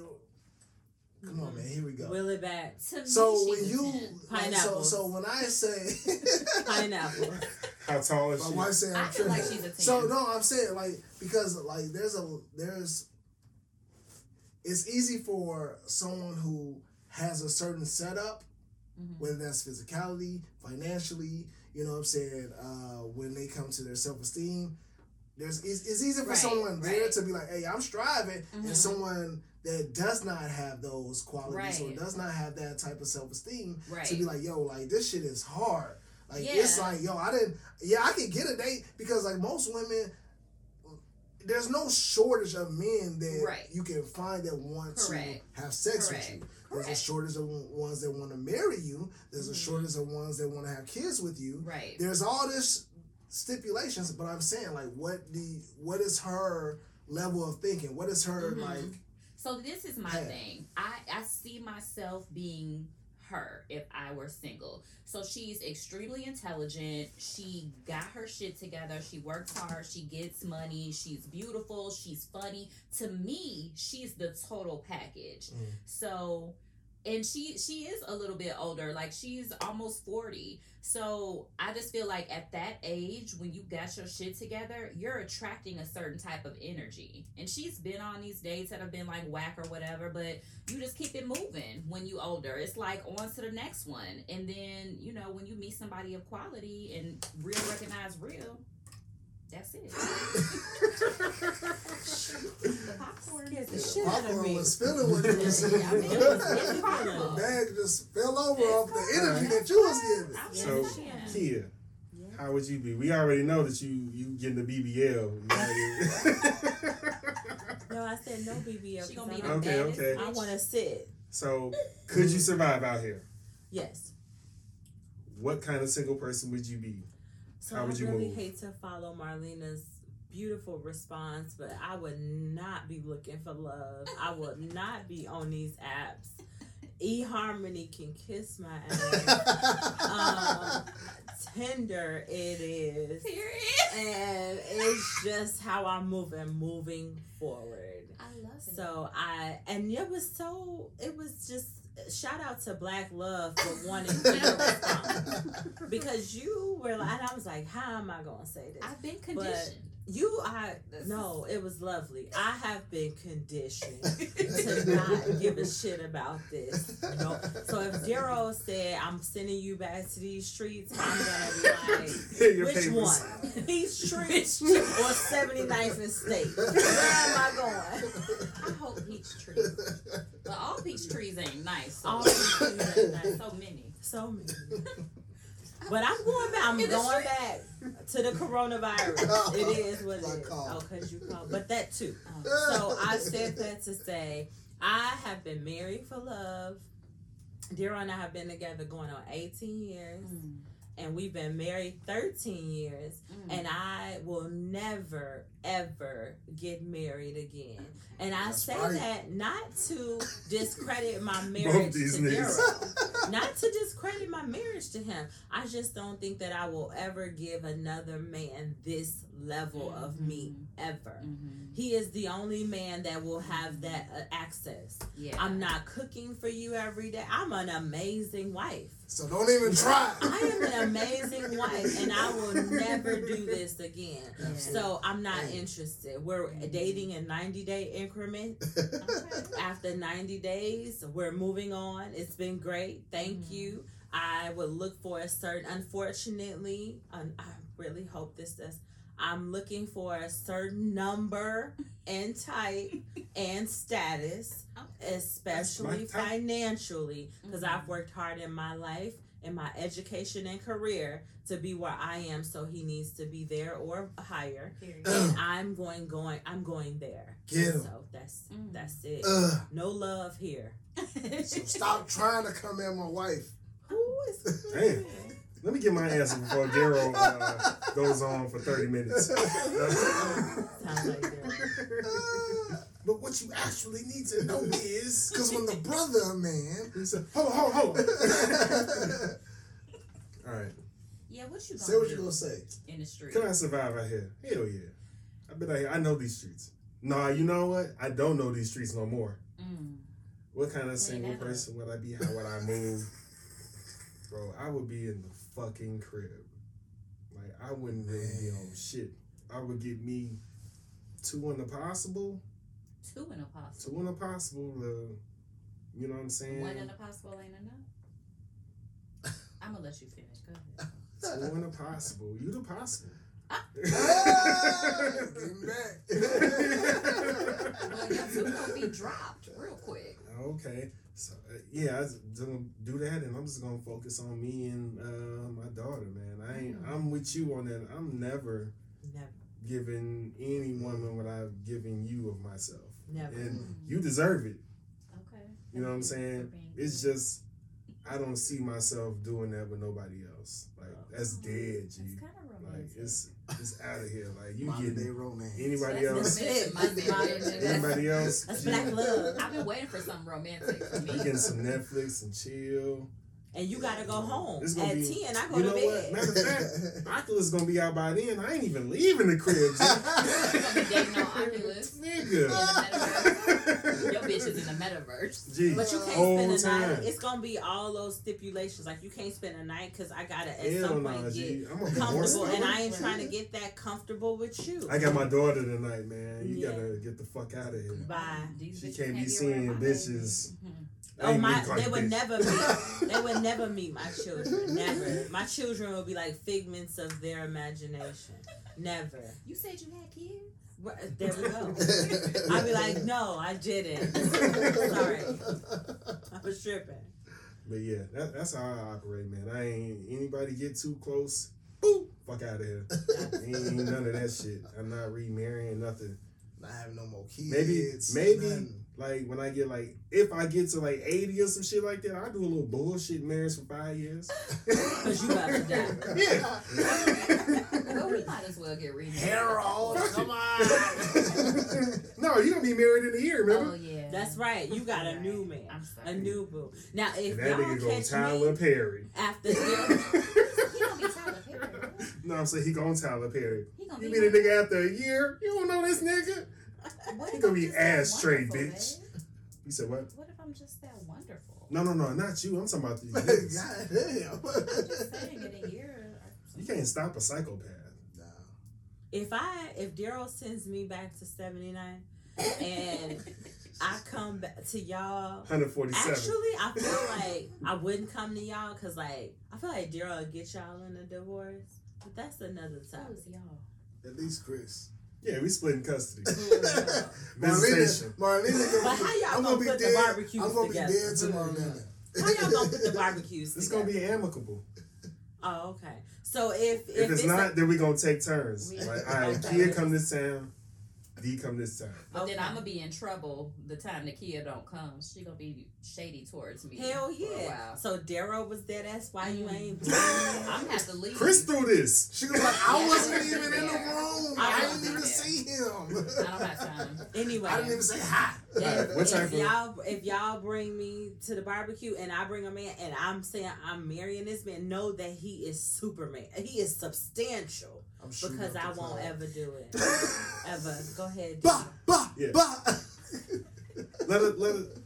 come on, man, here we go. Will it back. So when you, 10. like, so, so when I say, Pineapple. How tall is my she? wife say I I'm feel like she's a 10. So no, I'm saying like because like there's a there's it's easy for someone who has a certain setup Mhm. whether that's physicality, financially, you know what I'm saying, uh, when they come to their self esteem. There's it's, it's easy for Right, someone there to be like, hey, I'm striving, Mhm. and someone that does not have those qualities or Right. does not have that type of self esteem Right. to be like, yo, like this shit is hard. Like it's like, yo, I didn't yeah, I could get a date because like most women there's no shortage of men that Right. you can find that want Correct. to have sex Correct. with you. There's a shortage of ones that want to marry you. There's a Mhm. shortage of ones that want to have kids with you. Right. There's all this stipulations, but I'm saying like, what the what is her level of thinking? What is her Mhm. like? So this is my Yeah. thing. I I see myself being her if I were single. So she's extremely intelligent. She got her shit together. She works hard. She gets money. She's beautiful. She's funny. To me, she's the total package. Mm. So and she she is a little bit older like she's almost 40 so i just feel like at that age when you got your shit together you're attracting a certain type of energy. And she's been on these dates that have been like whack or whatever but you just keep it moving when you older. It's like on to the next one. And then you know when you meet somebody of quality and real recognize real that's it the popcorn Scared the is shit out of Popcorn me. was feeling what you were saying. I mean, it was- it's the bag just fell over It's off the energy that you was giving. I'm So, just. Kia, Yeah. how would you be? We already know that you you getting the BBL. No, I said no BBL. She 'cause gonna be the Okay, baddest okay. I want to sit. so, could you survive out here? Yes. What kind of single person would you be? So How would I really move? hate to follow Marlena's beautiful response, but I would not be looking for love. I would not be on these apps. eHarmony can kiss my ass. Um, Tinder it is. Period. And it's just how I'm moving, moving forward. I love it. So I and it was so it was just shout out to Black Love for wanting me to respond because you were like and I was like how am I gonna say this I've been conditioned. You I no it was lovely I have been conditioned to not give a shit about this no so if Daryl said I'm sending you back to these streets I'm gonna be like which one? These streets or 79th and State? Where am I going? I hope Peachtrees. But all Peachtrees ain't nice. So. All Peachtrees ain't nice. So many. So many. But I'm going back. I'm going back to the coronavirus. It is what it is. call. Oh, cause you called. But that too. So I said that to say I have been married for love. Daryl and I have been together going on 18 years, Mm, and we've been married 13 years. mm. And I will never, ever get married again. And I That's say right. that not to discredit my marriage to. Daryl. not to discredit my marriage to him. I just don't think that I will ever give another man this level of me ever. Mhm. He is the only man that will have that uh, access. Yeah. I'm not cooking for you every day. I'm an amazing wife. So don't even try. I am an amazing wife, and I will never do this again. So I'm not. Interested. We're dating in 90 day increments. Okay. After 90 days, we're moving on. It's been great. Thank Mhm. you. I would look for a certain, unfortunately, um, I really hope this does. I'm looking for a certain number and type and status, especially That's my type. financially, because Mhm. I've worked hard in my life, in my education and career to be where I am. So he needs to be there or higher, and I'm going, going, I'm going there. Get him. So that's Mm. that's it. Ugh. No love here. So stop trying to come at my wife. Who is? Damn. Let me get my answer before Daryl uh, goes on for 30 minutes. Sounds like that. but what you actually need to know is. Because when the brother man. He said, hold, hold, hold. All right. yeah, what you gonna Say what do you gonna say. in the street? Can I survive out here? Hell yeah. I've been out here. I know these streets. Nah, you know what? I don't know these streets no more. Mm. What kind of single person would I be? How would I move? Bro, I would be in the fucking crib. Like, I wouldn't really be on shit. I would get me two in the possible. Two in a possible. Two in the possible. Uh, you know what I'm saying? One in a possible ain't enough. I'm gonna let you finish. Go ahead. Two in the possible. You the possible. Ah, getting back. Well, your two gonna be dropped real quick. Okay. So uh, yeah, I was gonna do that, and I'm just gonna focus on me and uh, my daughter, man. I ain't. Mm. I'm with you on that. I'm never Never, giving any woman what I've given you of myself, never. and you deserve it. Okay. You know what I'm saying? It's just I don't see myself doing that with nobody else. Like that's dead, G. Of Like it's it's out of here. Like you Modern day romance. anybody That's else? it. My. Anybody else? That's G, black love. I've been waiting for something romantic for me. You getting some Netflix and chill. And you gotta go home It's at gonna be- ten. I go you to know bed. what? Matter of fact, Oculus is gonna be out by then. I ain't even leaving the crib, G. You gonna be dating on Oculus? Nigga. Your bitch is in the metaverse. Gee, But you can't whole spend a time. night. It's gonna be all those stipulations. Like you can't spend a night because I gotta at Hell some point G. get I'm gonna be more comfortable, and I ain't trying to get that comfortable with you. I got my daughter tonight, man. You Yeah. gotta get the fuck out of here. Bye. These She can't be around seeing bitches. Mm-hmm. Oh my! They would bitch. never meet. They would never meet my children. Never. My children would be like figments of their imagination. Never. You said you had kids. Right, There we go. I'd be like, no, I didn't. Sorry, I was tripping. But yeah, that, that's how I operate, man. I ain't anybody get too close. Boop, fuck out of here. ain't none of that shit. I'm not remarrying nothing. Not having no more kids. Maybe, maybe nothing. like when I get like, if I get to like 80 or some shit like that, I'll do a little bullshit marriage for five years. Cause you about to die. yeah. Well, we might as well get remarried. Harold, come on. no, you gonna be married in a year, remember? Oh yeah. That's right. You got a new man, I'm sorry. a new boo. Now, if and that y'all nigga go catch Tyler me Perry. after He don't be Tyler Perry. no, I'm saying he going Tyler Perry. He gonna You be mean a nigga after a year? You don't know this nigga? What He if gonna be ass straight, bitch. babe? You said what? What if I'm just that wonderful? No, no, no, not you. I'm talking about these God damn. I'm just saying in a year. You can't stop a psychopath. Nah. if I if Daryl sends me back to seventy nine and I come back to y'all. 147. Actually, I feel like I wouldn't come to y'all because, like, I feel like Daryl will get y'all in a divorce. But that's another Who topic. y'all? At least Chris. yeah, we split in custody. Marlena, Visitation. Marlena, But how y'all I'm gonna be put the dead. barbecues I'm gonna together? be dead to Marlena. How y'all gonna put the barbecues It's together? gonna be amicable. Oh, okay. So if if, If it's a- not, then we're gonna take turns. We- Like, all right, Okay. kid come this town. D come this time. But then I'm gonna be in trouble the time the kid don't come. She gonna be shady towards me. Hell yeah. So Daryl was there. That's why you Mm. ain't. I'm gonna have to leave. Chris threw this. She was like, I Yeah. wasn't even in the room. I I didn't even there. see him. I don't have time. anyway. I didn't even say hi. if, What type if y'all if y'all bring me to the barbecue and I bring a man and I'm saying I'm marrying this man, know that he is Superman. He is substantial I'm because I won't club. ever do it. ever. Go ahead. Bah, bah, Yeah. bah. Let it let it.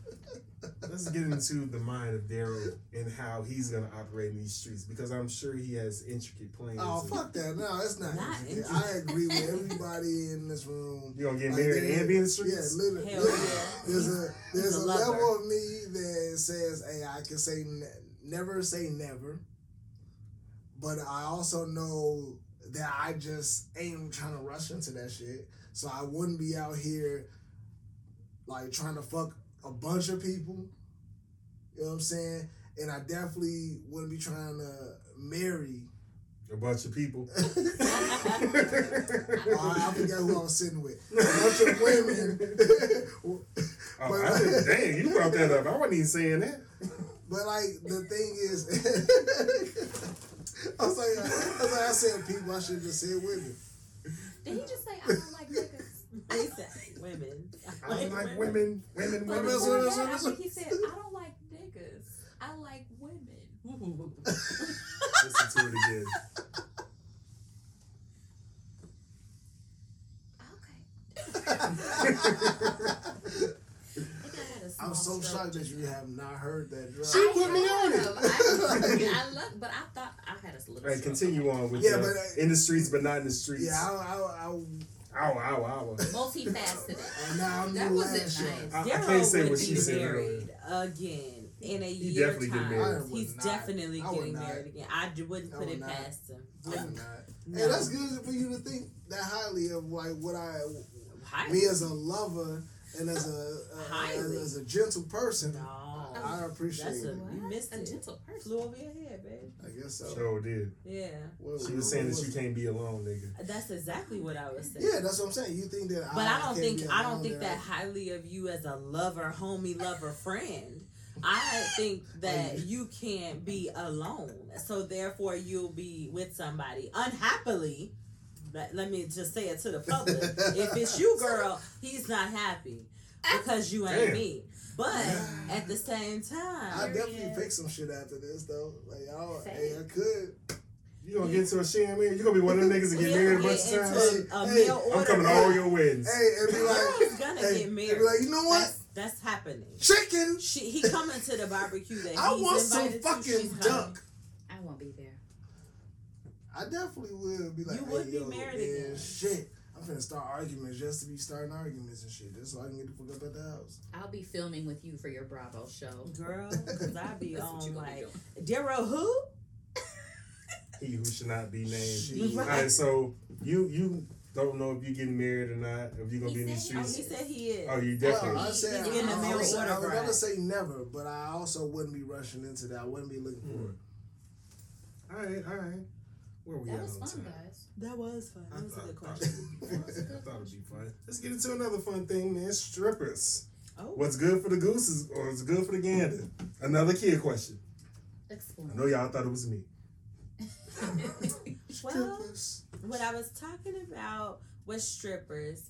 Let's get into the mind of Daryl and how he's gonna operate in these streets because I'm sure he has intricate plans. Oh fuck that! No, it's not. Not intricate. I agree with everybody in this room. You gonna get Like, married there- and be in the Yeah, streets? literally. Hell literally. yeah. There's He's- a there's a, a level of me that says, "Hey, I can say ne- never say never," but I also know that I just ain't trying to rush into that shit. So I wouldn't be out here like trying to fuck a bunch of people. You know what I'm saying? And I definitely wouldn't be trying to marry. A bunch of people. Oh, I forgot who I was sitting with. A bunch of women. Oh, I didn't, dang, you brought that up. I wasn't even saying that. But like the thing is, I was like, I, was like, I said people. I should have just said women. Did he just say I don't like niggas? He said women. I don't like women, women, women. Women, Before women, that, women, I think he said I don't like niggas. I like women. Listen to it again. I'm so shocked that you have not heard that drop. She put me on it. I, I love, but I thought I had a little. All right, struggle. continue on with Yeah, the, but, uh, in the streets, but not in the streets. Yeah, I, I, I, Ow, ow, ow. Multifaceted. now I'm That wasn't last year. nice. I, I can't say what she said married earlier. again in a He year definitely get time. married. He's not. definitely I would getting not. married again. I wouldn't I put it not. past him. I would Wouldn't- not. No. Hey, that's good for you to think that highly of like what I, Highly. me as a lover and as a uh, Highly. as, as a gentle person. No. I appreciate That's a, it. you missed a it. gentle person. Flew over your head, babe. I guess so. Sure did. Yeah. What- She was saying that you can't be alone, nigga. That's exactly what I was saying. Yeah, that's what I'm saying. You think that, But I don't think I don't alone, think that highly of you as a lover, homie, lover, friend. I think that you can't be alone. So therefore you'll be with somebody unhappily. But let me just say it to the public. if it's you, girl, he's not happy because you ain't Damn. me. But at the same time, I definitely pick some shit after this though. Like, y'all, hey, I could. You gonna get into a sham man? You gonna be one of them niggas that get married a bunch of times? into a, a Hey, I'm coming to all your weddings. Hey, and be like, gonna hey, get and married. be like, you know what? That's, that's happening. Chicken. She he coming to the barbecue that I he's want some fucking she's coming. duck. I won't be there. I definitely will be like, You hey, would be yo, married man, again. Shit, I'm finna start arguments just to be starting arguments and shit, just so I can get the fuck up at the house. I'll be filming with you for your Bravo show. Girl, because I be That's what you on be like doing. Daryl who? He who should not be named. Shit. All right, so you you don't know if you're getting married or not, if you're gonna He be in these said Oh, streets. he said he is. Oh, you Well, definitely. Oh, I said He's in the I, I, mail would say- order I would never say never, but I also wouldn't be rushing into that. I wouldn't be looking for hmm. it. All right, all right. Where we That at was on fun, time? guys. That was fun. I That was a thought, good thought question. it'd be fun. I thought it'd be fun. Let's get into another fun thing, man. Strippers. Oh, What's good for the goose is, or what's good for the gander? Another kid question. Explain. I know y'all thought it was me. well, Strippers. what I was talking about was strippers.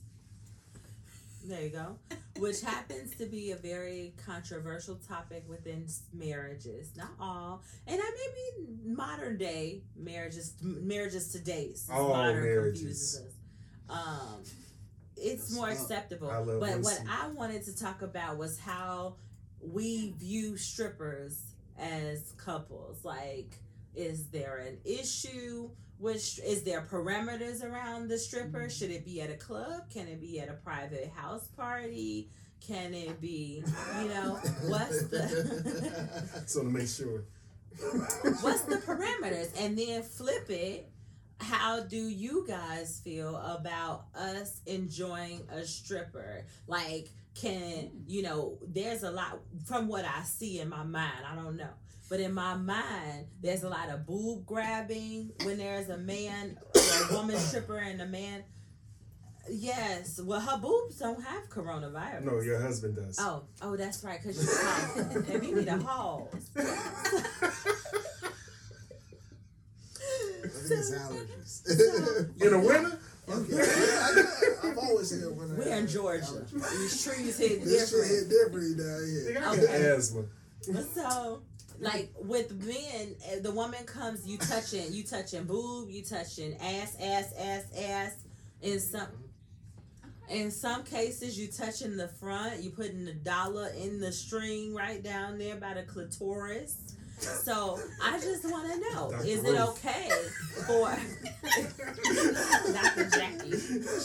There you go. Which happens to be a very controversial topic within marriages. Not all, and I maybe modern day marriages, marriages today. All modern marriages. confuses us. Um, it's That's more acceptable. I love But what I wanted to talk about was how we view strippers as couples. Like, is there an issue? Which is there parameters around the stripper? Mm-hmm. Should it be at a club? Can it be at a private house party? Can it be, you know, what's the So to make sure. what's the parameters? And then flip it. How do you guys feel about us enjoying a stripper? Like, can mm. you know? There's a lot from what I see in my mind. I don't know, but in my mind, there's a lot of boob grabbing when there's a man a woman stripper and a man. Yes. Well, her boobs don't have coronavirus. No, your husband does. Oh, oh, that's right. Cause she's coughing. and we need a hall. I think it's allergies. In the winter? okay. I, have always said when We're in Georgia. These trees hit different. This shit hit differently down here. I Okay. got asthma. So, like with men, eh, the woman comes, you touching, you touching boob, you touching ass, ass, ass, ass. In some, in some cases, you touching the front. You putting the dollar in the string right down there by the clitoris. So I just want to know: Dr. Is it okay for Dr. Jackie?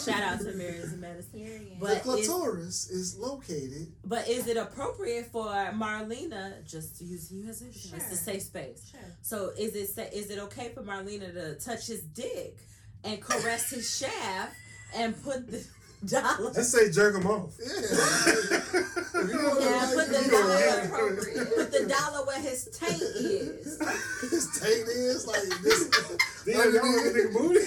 Shout out to Married to Medicine. But the clitoris is located. But is it appropriate for Marlena just to use you as a it's a safe space? Sure. So is it sa- is it okay for Marlena to touch his dick and caress his shaft and put the dollar Just say jerk him off. Yeah. You wanna Yeah, put the you dollar put the dollar where his taint is? His taint is like this. Damn, y'all want nigga booty?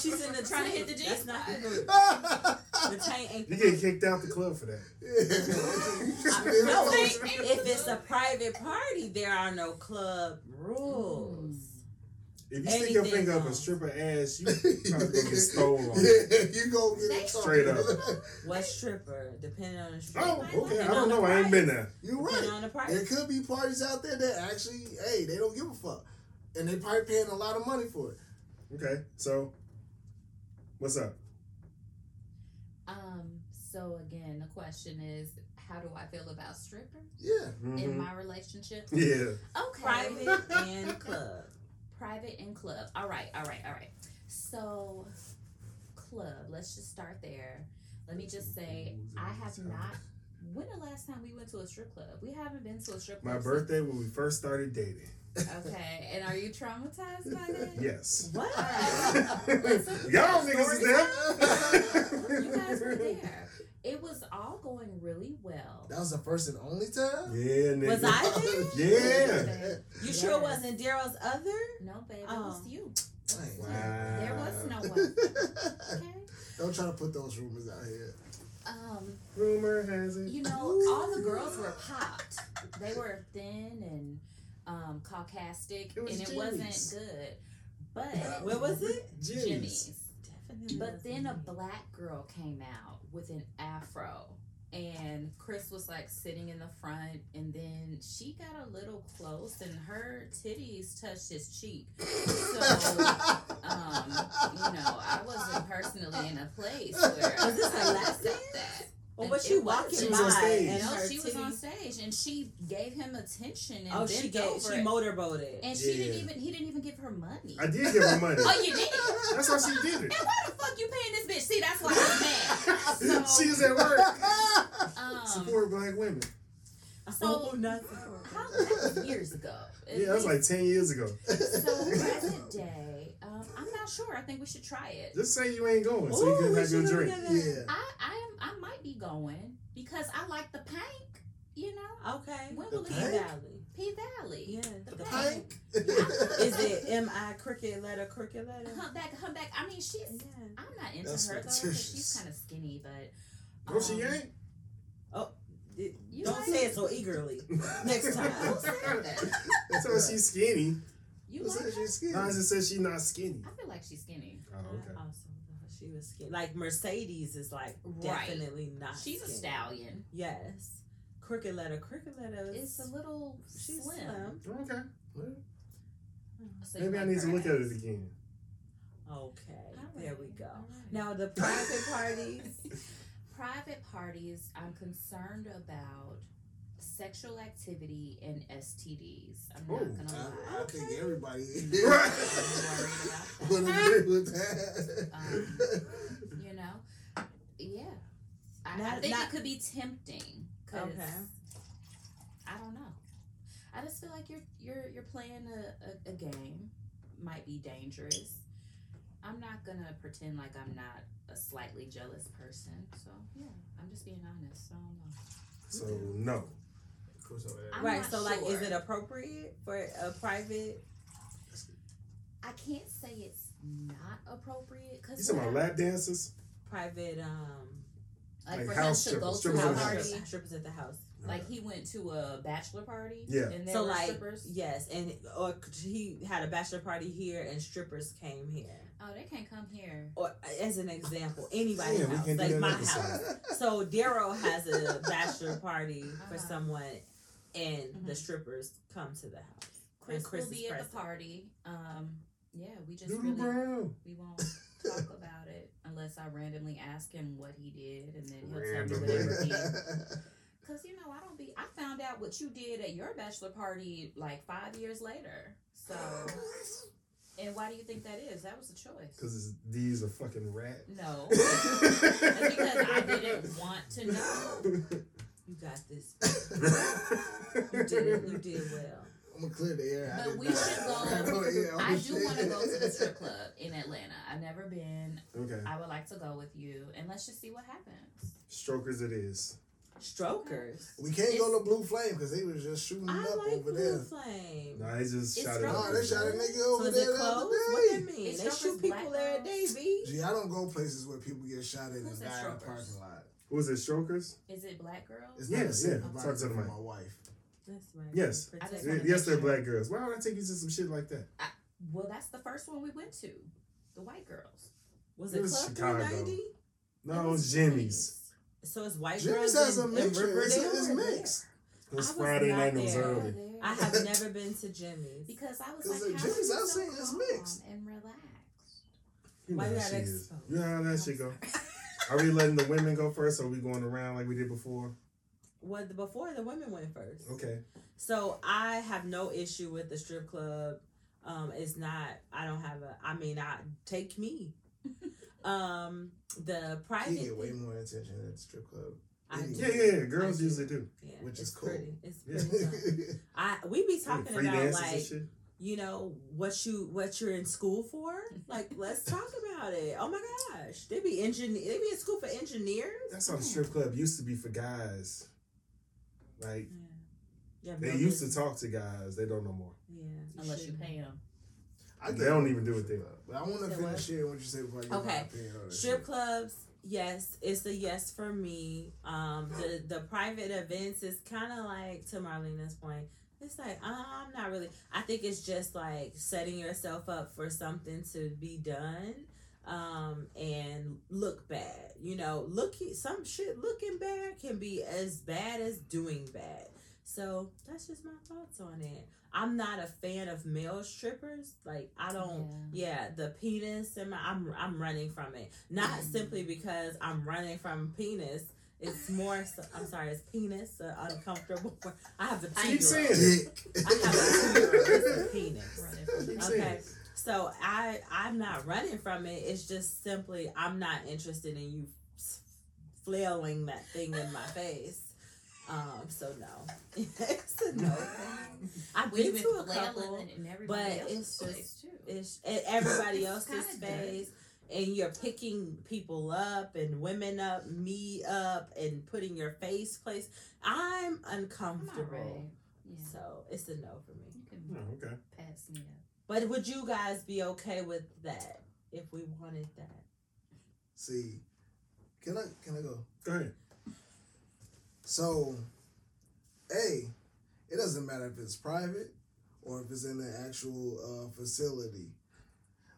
She's in the Trying to hit the That's not the The taint ain't. You get kicked out the club for that. I- no, if it's a private party, there are no club rules. If you stick your Anything finger up a goes. stripper ass, you probably gonna get stolen. Yeah, you gonna get in trouble. Straight up. What stripper? Depending on the stripper. Oh, okay. I don't know. I ain't been there. You're right. on the price. There could be parties out there that actually, hey, they don't give a fuck, and they probably paying a lot of money for it. Okay, so what's up? Um. So again, the question is, how do I feel about strippers Yeah. in Mhm. my relationship? Yeah. Okay. Private and club. Private and club. All right, all right, all right. So, club. Let's just start there. Let me just say, I have not. When the last time we went to a strip club? We haven't been to a strip club. My birthday when we first started dating. Okay, and are you traumatized by that? Yes. What? Listen, Y'all niggas is there. You guys were there. It was all going really well. That was the first and only time. Yeah, nigga. Was I there? Yeah. You sure it wasn't Daryl's other? No, babe, it Oh. was you. Dang. Wow. There was no one. Okay. Don't try to put those rumors out here. Um, Rumor has it. you know, all the girls were popped. They were thin and um, caucastic, It was and it Jimmy's. wasn't good. But what was it? Jimmy's. Jimmy's. Definitely. But then a black girl came out with an afro. And Chris was like sitting in the front, and then she got a little close, and her titties touched his cheek. So, um, you know, I wasn't personally in a place where Was this I a would lap accept dance? that. Or And was it she was- walking She by was on stage. and No, her she was on stage, and she gave him attention and Oh, she gave. She motorboated. and she didn't even he didn't even give her money. I did give her money. Oh, you did? That's how she did it. And why the fuck you paying this bitch? See, that's why I'm mad. So, she was at work. um, Support black women. So- oh, not how that was years ago. Yeah, that was like 10 years ago. so present day. Um, I'm not sure. I think we should try it. Just say you ain't going so you can have your drink. look at that. yeah. I I am I might be going because I like the pink. You know, Okay. Wembley P Pank? Valley. P Valley. Yeah. The The pank. Pink. Is it M I cricket letter cricket letter? Humpback, humpback. I mean, she's. Yeah. I'm not into That's her though she's kind of skinny, but. Oh, she um, ain't? It- Don't like- say it so eagerly. Next time. Who said that? So she's skinny. You Who like said her? she's skinny? No, I just said she's not skinny. I feel like she's skinny. Oh, okay. Awesome. She was skinny. Like Mercedes is like Right. definitely not. She's a skinny. stallion. Yes. Crooked letter. Crooked letter. It's a little she's slim. slim. Okay. Oh, so you Maybe I like need to her look at ass. it again. Okay. All There right, we go. all right. Now the private parties. Private parties, I'm concerned about sexual activity and STDs. I'm not Oh, gonna I, I think everybody I'm Right. worried about that. with that. Um, you know, yeah. I, I think not- it could be tempting. Cause Okay. I don't know. I just feel like you're you're you're playing a, a, a game. Might be dangerous. I'm not gonna pretend like I'm not a slightly jealous person. So yeah, I'm just being honest. I don't know. So, no. I'm right. not So like, is it appropriate for a private? I can't say it's not appropriate? Cause You talking about lap dances, Private um like, like for house him to go strippers, to strippers a party. house. strippers at the house. Like he went to a bachelor party. Yeah. And there so were like strippers. yes, and or he had a bachelor party here and strippers came here. Oh, they can't come here. Or as an example, anybody's Yeah, house, like my episode. house. So Daryl has a bachelor party for Uh-huh. someone, and the Mhm. strippers come to the house. Chris, Chris will is be at present. the party. Um, yeah, we just Doodle really Brown. we won't talk about it unless I randomly ask him what he did, and then he'll tell me whatever he. Did. Cause you know I don't be. I found out what you did at your bachelor party like five years later. So, and why do you think that is? That was a choice. Because these are fucking rat. No, it's because I didn't want to know. You got this. You did. You did well. I'm gonna clear the air. But we not- should go- Oh, yeah, I do want to go to the strip club in Atlanta. I've never been. Okay. I would like to go with you, and let's just see what happens. Strokers it is. Strokers. We can't go to Blue Flame because they was just shooting I up like over Blue there. Flame. No, they just It's shot it strokers. up. No, they shot a nigga over So is there it the other day. What that mean? It's They shoot people there every day, B. Gee, I don't go places where people get shot at and die in the parking lot. Who was it? Strokers? Is it black girls? It's Yes, not a secret yeah. Talk it to the mic. my wife. That's right. Yes. I just Protect- wanna yes, they're sure. black girls. Why would I take you to some shit like that? Well, that's the first one we went to. The white girls. Was It it, was Club Chicago. 390? No, it was Jimmy's. So it's white Jimmy's girls has a in, in mixture. It's, Riverdale? it's mixed. It was was Friday night and it was early. I have never been to Jimmy's. Because I was like, Jimmy's is it I've so seen is mixed. and relaxed? You know Why how you she gotta is. expose? You know how that shit go. I'm sorry. Are we letting the women go first or are we going around like we did before? Well, the- before the women went first. Okay. So I have no issue with the strip club. Um, it's not. I don't have a. I mean, I take me. um, the private. You get way more attention at the strip club. I do. Yeah, yeah, yeah. Girls I do. usually do. Yeah, Which is cool. Pretty. It's Yeah. pretty. fun. I we be talking about like shit. You know what you what you're in school for. Like let's talk about it. Oh my gosh, they be engineer. They be in school for engineers. That's how the strip club used to be for guys. Like Yeah. Yeah, they no used to talk to guys. They don't no more. Yeah, Unless you shouldn't. pay them. I They don't even do it there. But I want to finish what? what you say before I give my Okay. opinion on Strip shit. clubs, yes, it's a yes for me. Um, the the private events is kind of like to Marlena's point. It's like uh, I'm not really. I think it's just like setting yourself up for something to be done, um, and look bad. You know, looking some shit looking bad can be as bad as doing bad. So that's just my thoughts on it. I'm not a fan of male strippers. Like I don't. Yeah, the penis and my, I'm I'm running from it. Not Mm. simply because I'm running from penis. It's more. So, I'm sorry. It's penis. Uh, uncomfortable. I have a two Keep saying it. Dick. I have a two year old. It's a penis. Running from Keep it. saying Okay. So I I'm not running from it. It's just simply I'm not interested in you flailing that thing in my face. Um. So no. it's a no. I've We've been been to a flailing couple. in- in everybody but it's just- too. It's at everybody else's kinda face. And you're picking people up and women up, me up, and putting your face place. I'm I'm uncomfortable. Yeah. So it's a no for me. You can Oh, okay. pass me up. But would you guys be okay with that if we wanted that? See, can I can I go? Go ahead. So, A, it doesn't matter if it's private or if it's in the actual uh, facility.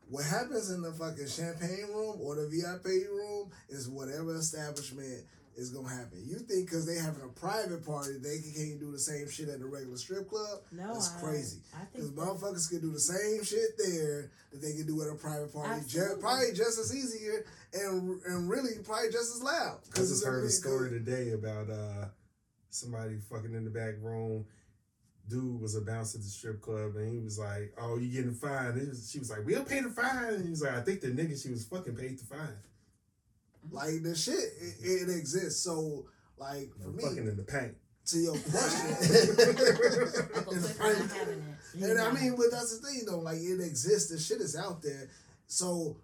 What happens in the fucking champagne room or the VIP room is whatever establishment is gonna happen. You think because they having a private party, they can- can't do the same shit at a regular strip club? No, That's I- crazy. I Because think motherfuckers can do the same shit there that they can do at a private party. Ju- Absolutely. probably just as easier and and really probably just as loud. Because I just heard a story today about uh somebody fucking in the back room. Dude was a bouncer at the strip club and he was like, "Oh, you getting fined?" He she was like, "We'll pay the fine." And he was like, "I think the nigga she was fucking paid the fine." Like the shit, it, it exists. So like for me, fucking in the paint. to your question, Uncle in the Cliff private- not having and I mean, but that's the thing though. Like it exists. The shit is out there. So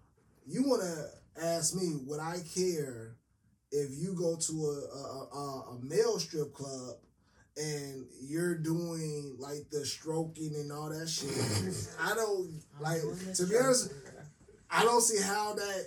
you want to ask me would I care if you go to a a, a, a male strip club and you're doing like the stroking and all that shit? I don't like to be honest. I don't see how that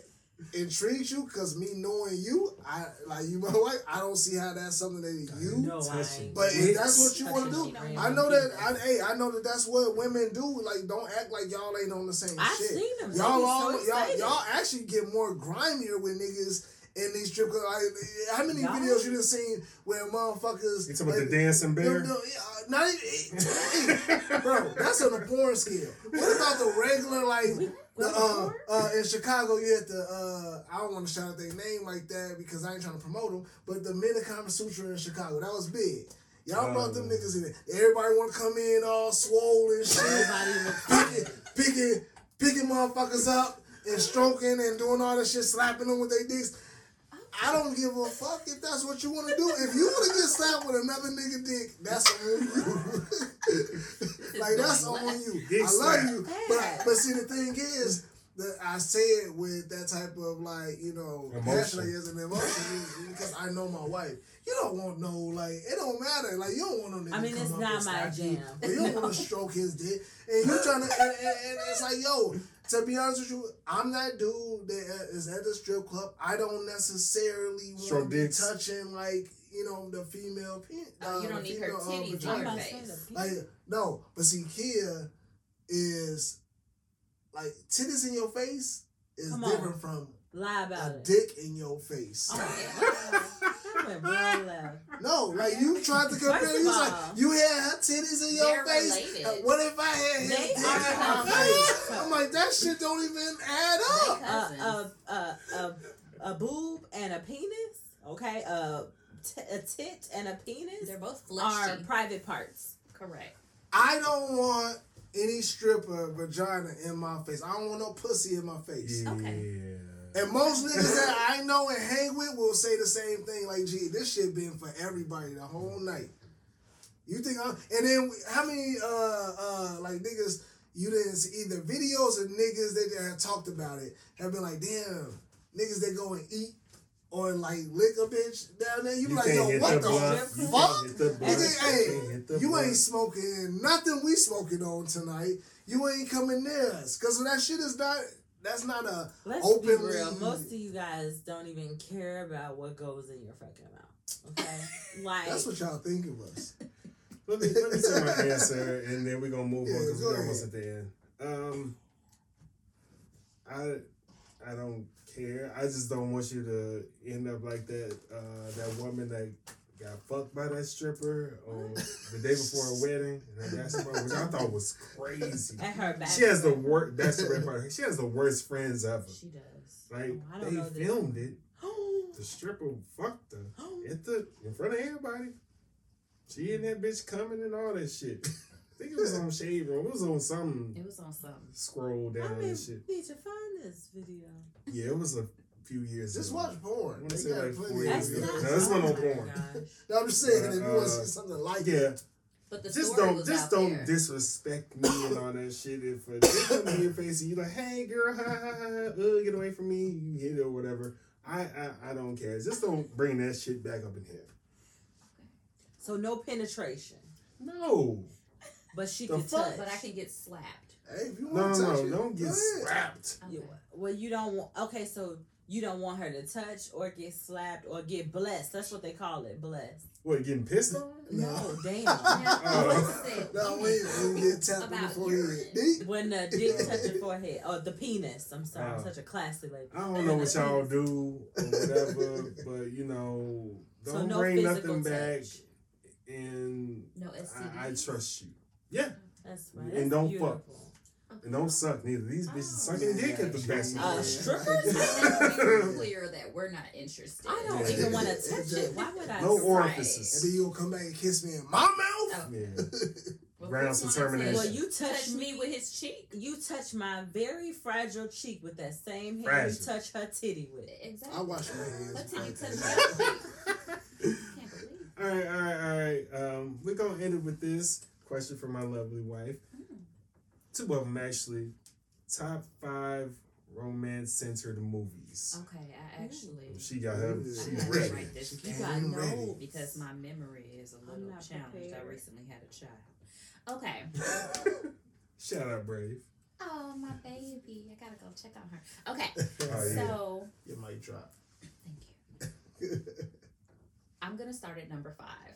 intrigues you because me knowing you, I like you, my wife. I don't see how that's something that you. No, I touching. ain't. But if that's what you want to do, I know that. I, hey, I know that that's what women do. Like, don't act like y'all ain't on the same I've shit. seen them. Y'all be so all y'all y'all actually get more grimier with niggas in these strip clubs. Like, how many Y'all- videos you done seen where motherfuckers? You talking about the dancing bear? no, no, yeah, not even, hey, bro. That's on the porn scale. What about the regular like? The, uh, uh, in Chicago, you had the uh, I don't want to shout out their name like that because I ain't trying to promote them, but the Men of Kama Sutra in Chicago, that was big. Y'all brought them niggas in there. Everybody want to come in all swollen shit Nobody was picking, picking, picking motherfuckers up and stroking and doing all that shit, slapping them with their dicks. I don't give a fuck if that's what you want to do. If you want to get slapped with another nigga dick, that's on you. like that's on you. I love you, but but see the thing is. That I say it with that type of like you know passion, I Emotion. guess, and emotion because I know my wife. You don't want no like it don't matter like you don't want no nigga. I mean, come it's up not my slap you, jam. or you don't want to stroke his dick, and you trying to, and, and, and it's like, yo, to be honest with you, I'm that dude that is at the strip club. I don't necessarily want to be touching like you know the female. Pen, Oh, you uh, don't need her female, uh, titties vagina. on your I'm face. not saying that Like no, but see, Kia is like titties in your face is Come on. different from Lie about a it. dick in your face. Oh, I went real. No, like you tried to compare. First of You was like, you had her titties in your face. Uh, related. Uh, What if I had his They dick in are my cousins. face? I'm like, that shit don't even add up. They A, cousins. a, a, a, a boob and a penis, okay? A, t- a tit and a penis They're both are private parts. Correct. I don't want any stripper vagina in my face. I don't want no pussy in my face. Yeah. And most niggas that I know and hang with will say the same thing. Like, gee, this shit been for everybody the whole night. You think I'm? And then how many uh uh like niggas you didn't see either videos or niggas that have talked about it have been like, damn, niggas that go and eat or like lick a bitch down there. You, be You like, yo, what the the fuck? You. Nigga, hey, the you ain't smoking nothing we smoking on tonight. You ain't coming near us. Cause that shit is not that's not a Let's openly be real. Most of you guys don't even care about what goes in your fucking mouth. Okay? Like, that's what y'all think of us. Let me let me say my answer, and then we're gonna move Yeah, on because go we're ahead. almost at the end. Um, I I don't care. I just don't want you to end up like that. Uh, that woman that got fucked by that stripper on the day before a wedding, and her bachelor party, which I thought was crazy. at her back. She has the worst. That's the red part. She has the worst friends ever. She does. Like Oh, they know this. filmed it. The stripper fucked her at the in front of everybody. She and that bitch coming and all that shit. I think it was on Shade Room. It was on something. It was on something. scroll I down mean, and shit. need to find this video. Yeah, it was a few years Just ago. watch I porn. want They to say got like plenty four of years That's ago. not- No, this one oh on porn. gosh. No, I'm just saying Uh, if you want to uh, see something like Yeah, it. But the just don't was just out don't there. disrespect me and all that shit. If a dick come in your face and you like, hey girl, ha ha ha, ha, uh, get away from me, you hit it or whatever. I, I I don't care. Just don't bring that shit back up in here. So no penetration, No, but she The can fuck? touch. But I can get slapped. Hey, if you no, want to no, touch no, it, don't get slapped. Okay. You, well, you don't want. Okay, so you don't want her to touch or get slapped or get blessed. That's what they call it, blessed. What, getting pissed? No, No. damn. Now, Oh. listen, No, wait, when you get tapped in the About forehead. when the dick touch your forehead or oh, the penis. I'm sorry, I'm Oh. such a classy lady. I don't know what y'all do or whatever, but you know, don't no bring physical nothing back, and no STD. I, I trust you. Yeah, That's right. And That's don't beautiful. fuck. And don't suck neither. These bitches sucking dick at the best. Uh, Yeah. strippers? Let's clear that we're not interested. I don't Yeah. even want to touch it. Why would I? No touch- And orifices. then you'll come back and kiss me in my mouth. Oh. Yeah. Well, Grounds Chris of termination. Well, you touch, touch me with his cheek. You touch my very fragile cheek with that same hand Fragile. you touch her titty with. it. Exactly. I wash my hands. What till you touch that. my cheek? Can't believe. All right, all right, all right. Um, we're gonna end it with this question from my lovely wife. Two of them actually. Top five romance centered movies. Okay, I actually. She got her. Ooh. I She had to ready. write this She down. came got in no ready. because my memory is a I'm little not challenged. I recently had a child. Okay. Shout out, Brave. Oh, my baby. I gotta go check on her. Okay, Oh, yeah. so Your mic drop. thank you. I'm gonna start at number five.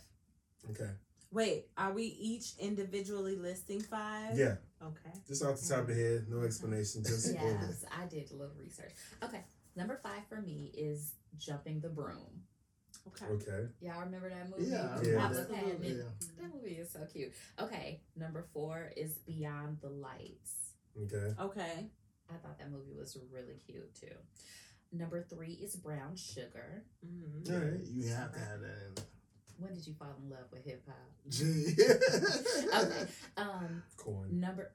Okay. Wait, are we each individually listing five? Yeah. Okay. Just off the top of the head, no explanation. Just go. Yes, I did a little research. Okay, number five for me is jumping the broom. Okay. Okay. Y'all remember that movie? Yeah, Yeah. Papa Absolutely. Patton? Yeah. That movie is so cute. Okay, number four is Beyond the Lights. Okay. Okay. I thought that movie was really cute too. Number three is Brown Sugar. Mm-hmm. All right. You have to have that in. When did you fall in love with hip hop? Gee. Okay. Um, Corn. number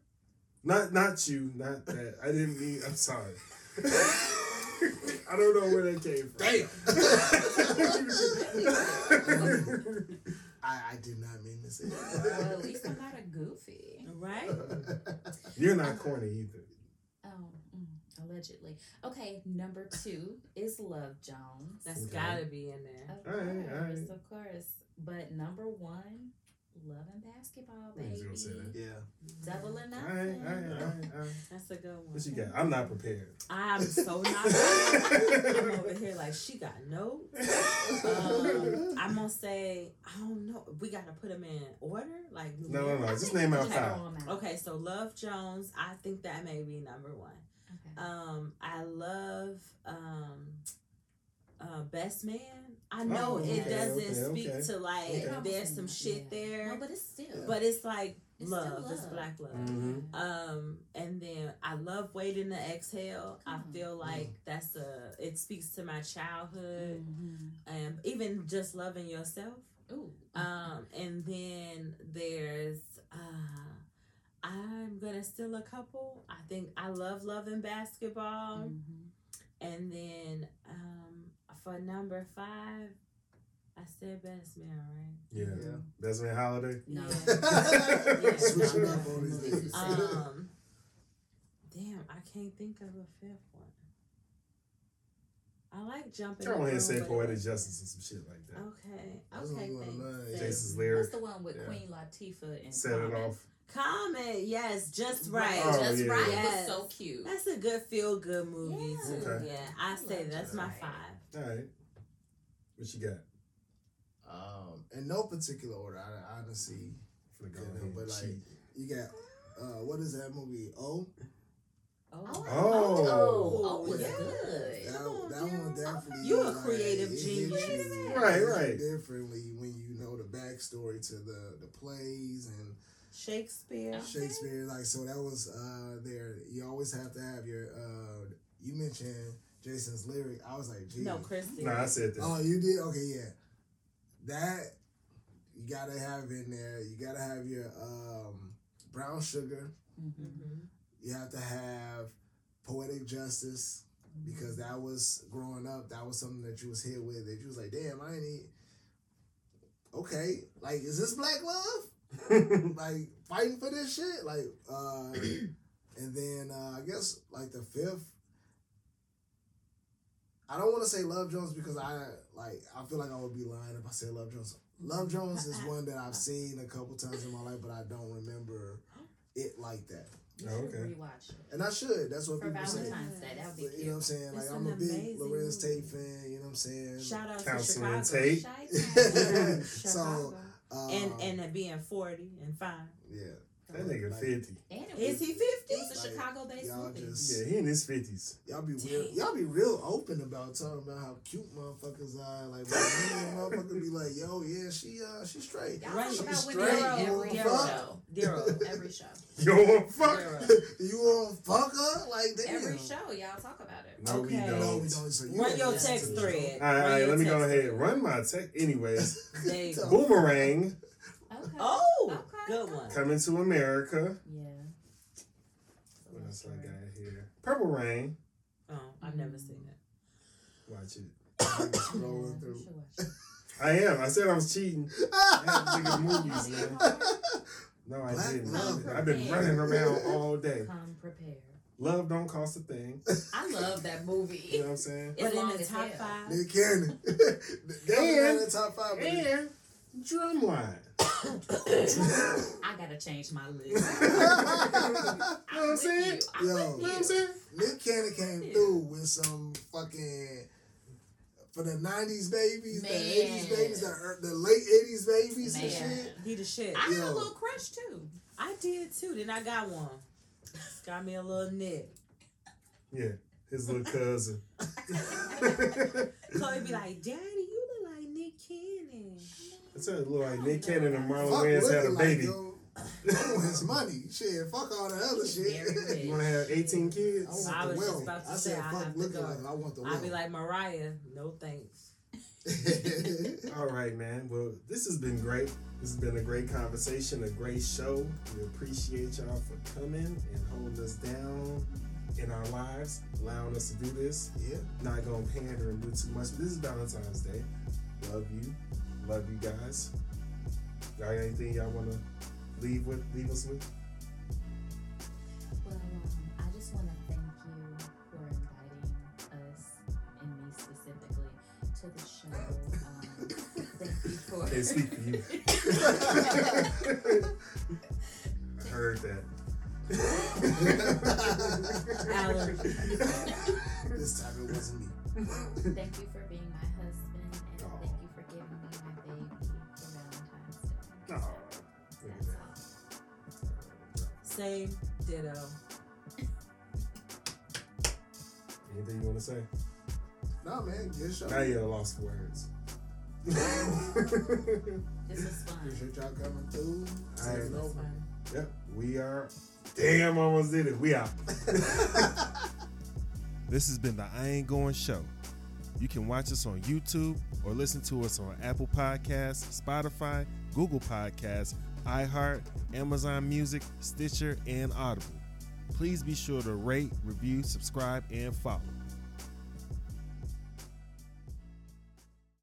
Not not you. Not that. I didn't mean. I'm sorry. I don't know where that came from. Damn. I, I did not mean to say well, at least I'm not a goofy. Right. You're not corny either. Allegedly. Okay, number two is Love Jones. That's Okay. gotta be in there. Of All right, all course, right. of course. But number one, Love and Basketball, I was baby. gonna say that. yeah. Double or nothing. right, all right, all right, all right. That's a good one. What you got? I'm not prepared. I'm so not. I'm over here like she got no. Um, I'm gonna say I don't know. We gotta put them in order, like No, no, no. Just name we out five. out. Okay, so Love Jones. I think that may be number one. Okay. Um, I love um, uh, Best Man. I know Oh, it doesn't okay, speak okay. to like Okay. there's some shit Yeah. there, No, but it's still. but it's like It's still love. It's black love. Mhm. Um, and then I love waiting to exhale. I Come on. feel like that's a it speaks to my childhood, Mhm. and even just loving yourself. Ooh. Um, and then there's uh, I'm gonna steal a couple. I think I love loving basketball, Mhm. and then um, for number five, I said best man, right? Yeah. Yeah. Best man holiday. No. Yeah. Switching up on these Movies you niggas. said. Um, damn, I can't think of a fifth one. I like jumping. Go the ahead and room, say but it poetic justice and some shit like that. Okay, That's okay, what I'm thanks. like. thanks. Jason's lyric. That's the one with Yeah. Queen Latifah and Set it off. Comment, yes, just Wright. Oh, Just yeah. Wright Yes. was so cute. That's a good feel good movie Yeah. too. Okay. Yeah, I I say that's my Right. five. All right. What you got? Um, in no particular order, I, I honestly, For the You know, go ahead but, like, cheat. you got, uh, what is that movie? Oh, Oh, Oh. oh, was Yeah. good. that, on, that one definitely. You a like, creative genius. you- Right, it hits you right. Differently when you know the backstory to the the plays and Shakespeare. Okay. Shakespeare. Like so, that was uh there. You always have to have your. uh You mentioned Jason's lyric. I was like, gee. No, Christy. No, I said that. Oh, you did? Okay, yeah. That you gotta have in there. You gotta have your um brown sugar. Mhm. hmm You have to have poetic justice because that was growing up. That was something that you was hit with. That you was like, damn, I ain't. Eat. Okay, like, is this black love? like fighting for this shit? Like, uh, and then uh, I guess like the fifth. I don't want to say Love Jones because I like I feel like I would be lying if I said Love Jones. Love Jones is one that I've seen a couple times in my life, but I don't remember it like that. You Oh, okay. rewatch. And I should. That's what For people say. Valentine's Day, that would be But, you know what I'm cute. saying? Like It's I'm a big amazing Larenz movie. Tate fan. You know what I'm saying? Shout out to Chicago. Tate. Chi-town. so Chicago. Um, and and being forty and fine. yeah, That nigga Like, 50. And it Is was, he fifty? was a Like, Chicago-based y'all movie. just- Yeah, he in his 50s. Y'all be real. Y'all be real open about talking about how cute motherfuckers are. Like, when a motherfucker be like, "Yo, yeah, she uh, she straight." Y'all Right. She's straight, every, you every show. Zero. Every show. Yo, fuck. You want to fuck her? Like, damn. Every show, y'all talk about it. No, we don't. No, we don't. So you Run your text thread. All right, all right let me go ahead. Run my tech. Anyways, There you go. Boomerang Okay. Oh, Okay. Good one. coming to America. Yeah. What else I got here? Purple Rain. Oh, I've never mm-hmm. seen it. Watch it. I'm scrolling through. I am. I said I was cheating. I had to think of movies, man. No, I Black didn't. love. I've been running around all day. Come prepared. Love don't cost a thing. I love that movie. You know what I'm saying? It's But in long the top hell. five, Nick Cannon. Definitely And- in the top five. And Drumline. I gotta change my list. You know what I'm saying? You. Yo. You know what I'm saying? Nick Cannon came Yeah. through with some fucking for the '90s babies, the Man. '80s babies, the, the late '80s babies and shit. He the shit. I had a little crush too. I did too. Then I got one. Got me a little nip. Yeah, his little cousin. Chloe be like, Daddy, you look like Nick Cannon. That's it. Look like Nick Cannon and Marlon Fuck Wayans had a baby. Like, yo, I want his money. Shit, fuck all the other shit. You want to have 18 I kids? want I the was just about to I say, said, I fuck have to looking go. like. I want the I'd be like, Mariah, no thanks. All right, man. Well, this has been great. This has been a great conversation, a great show. We appreciate y'all for coming and holding us down in our lives, allowing us to do this. yeah. Not gonna pander and do too much. But this is Valentine's Day. Love you. Love you guys. Y'all got anything y'all wanna leave with? Leave us with? Well, um, I just want to thank you for inviting us and me specifically to the show. Um, thank you for. Can't speak for you. I heard that. Alan. this time it wasn't me. Thank you for being Same ditto. Anything you want to say? No man, good show. Now you're lost for words. This was fun. Appreciate y'all coming through. All right. Taking That's over. yep, we are. Damn, I almost did it. We out. this has been the I Ain't Going Show. You can watch us on YouTube or listen to us on Apple Podcasts, Spotify, Google Podcasts, iHeart, Amazon Music, Stitcher, and Audible. Please be sure to rate, review, subscribe, and follow.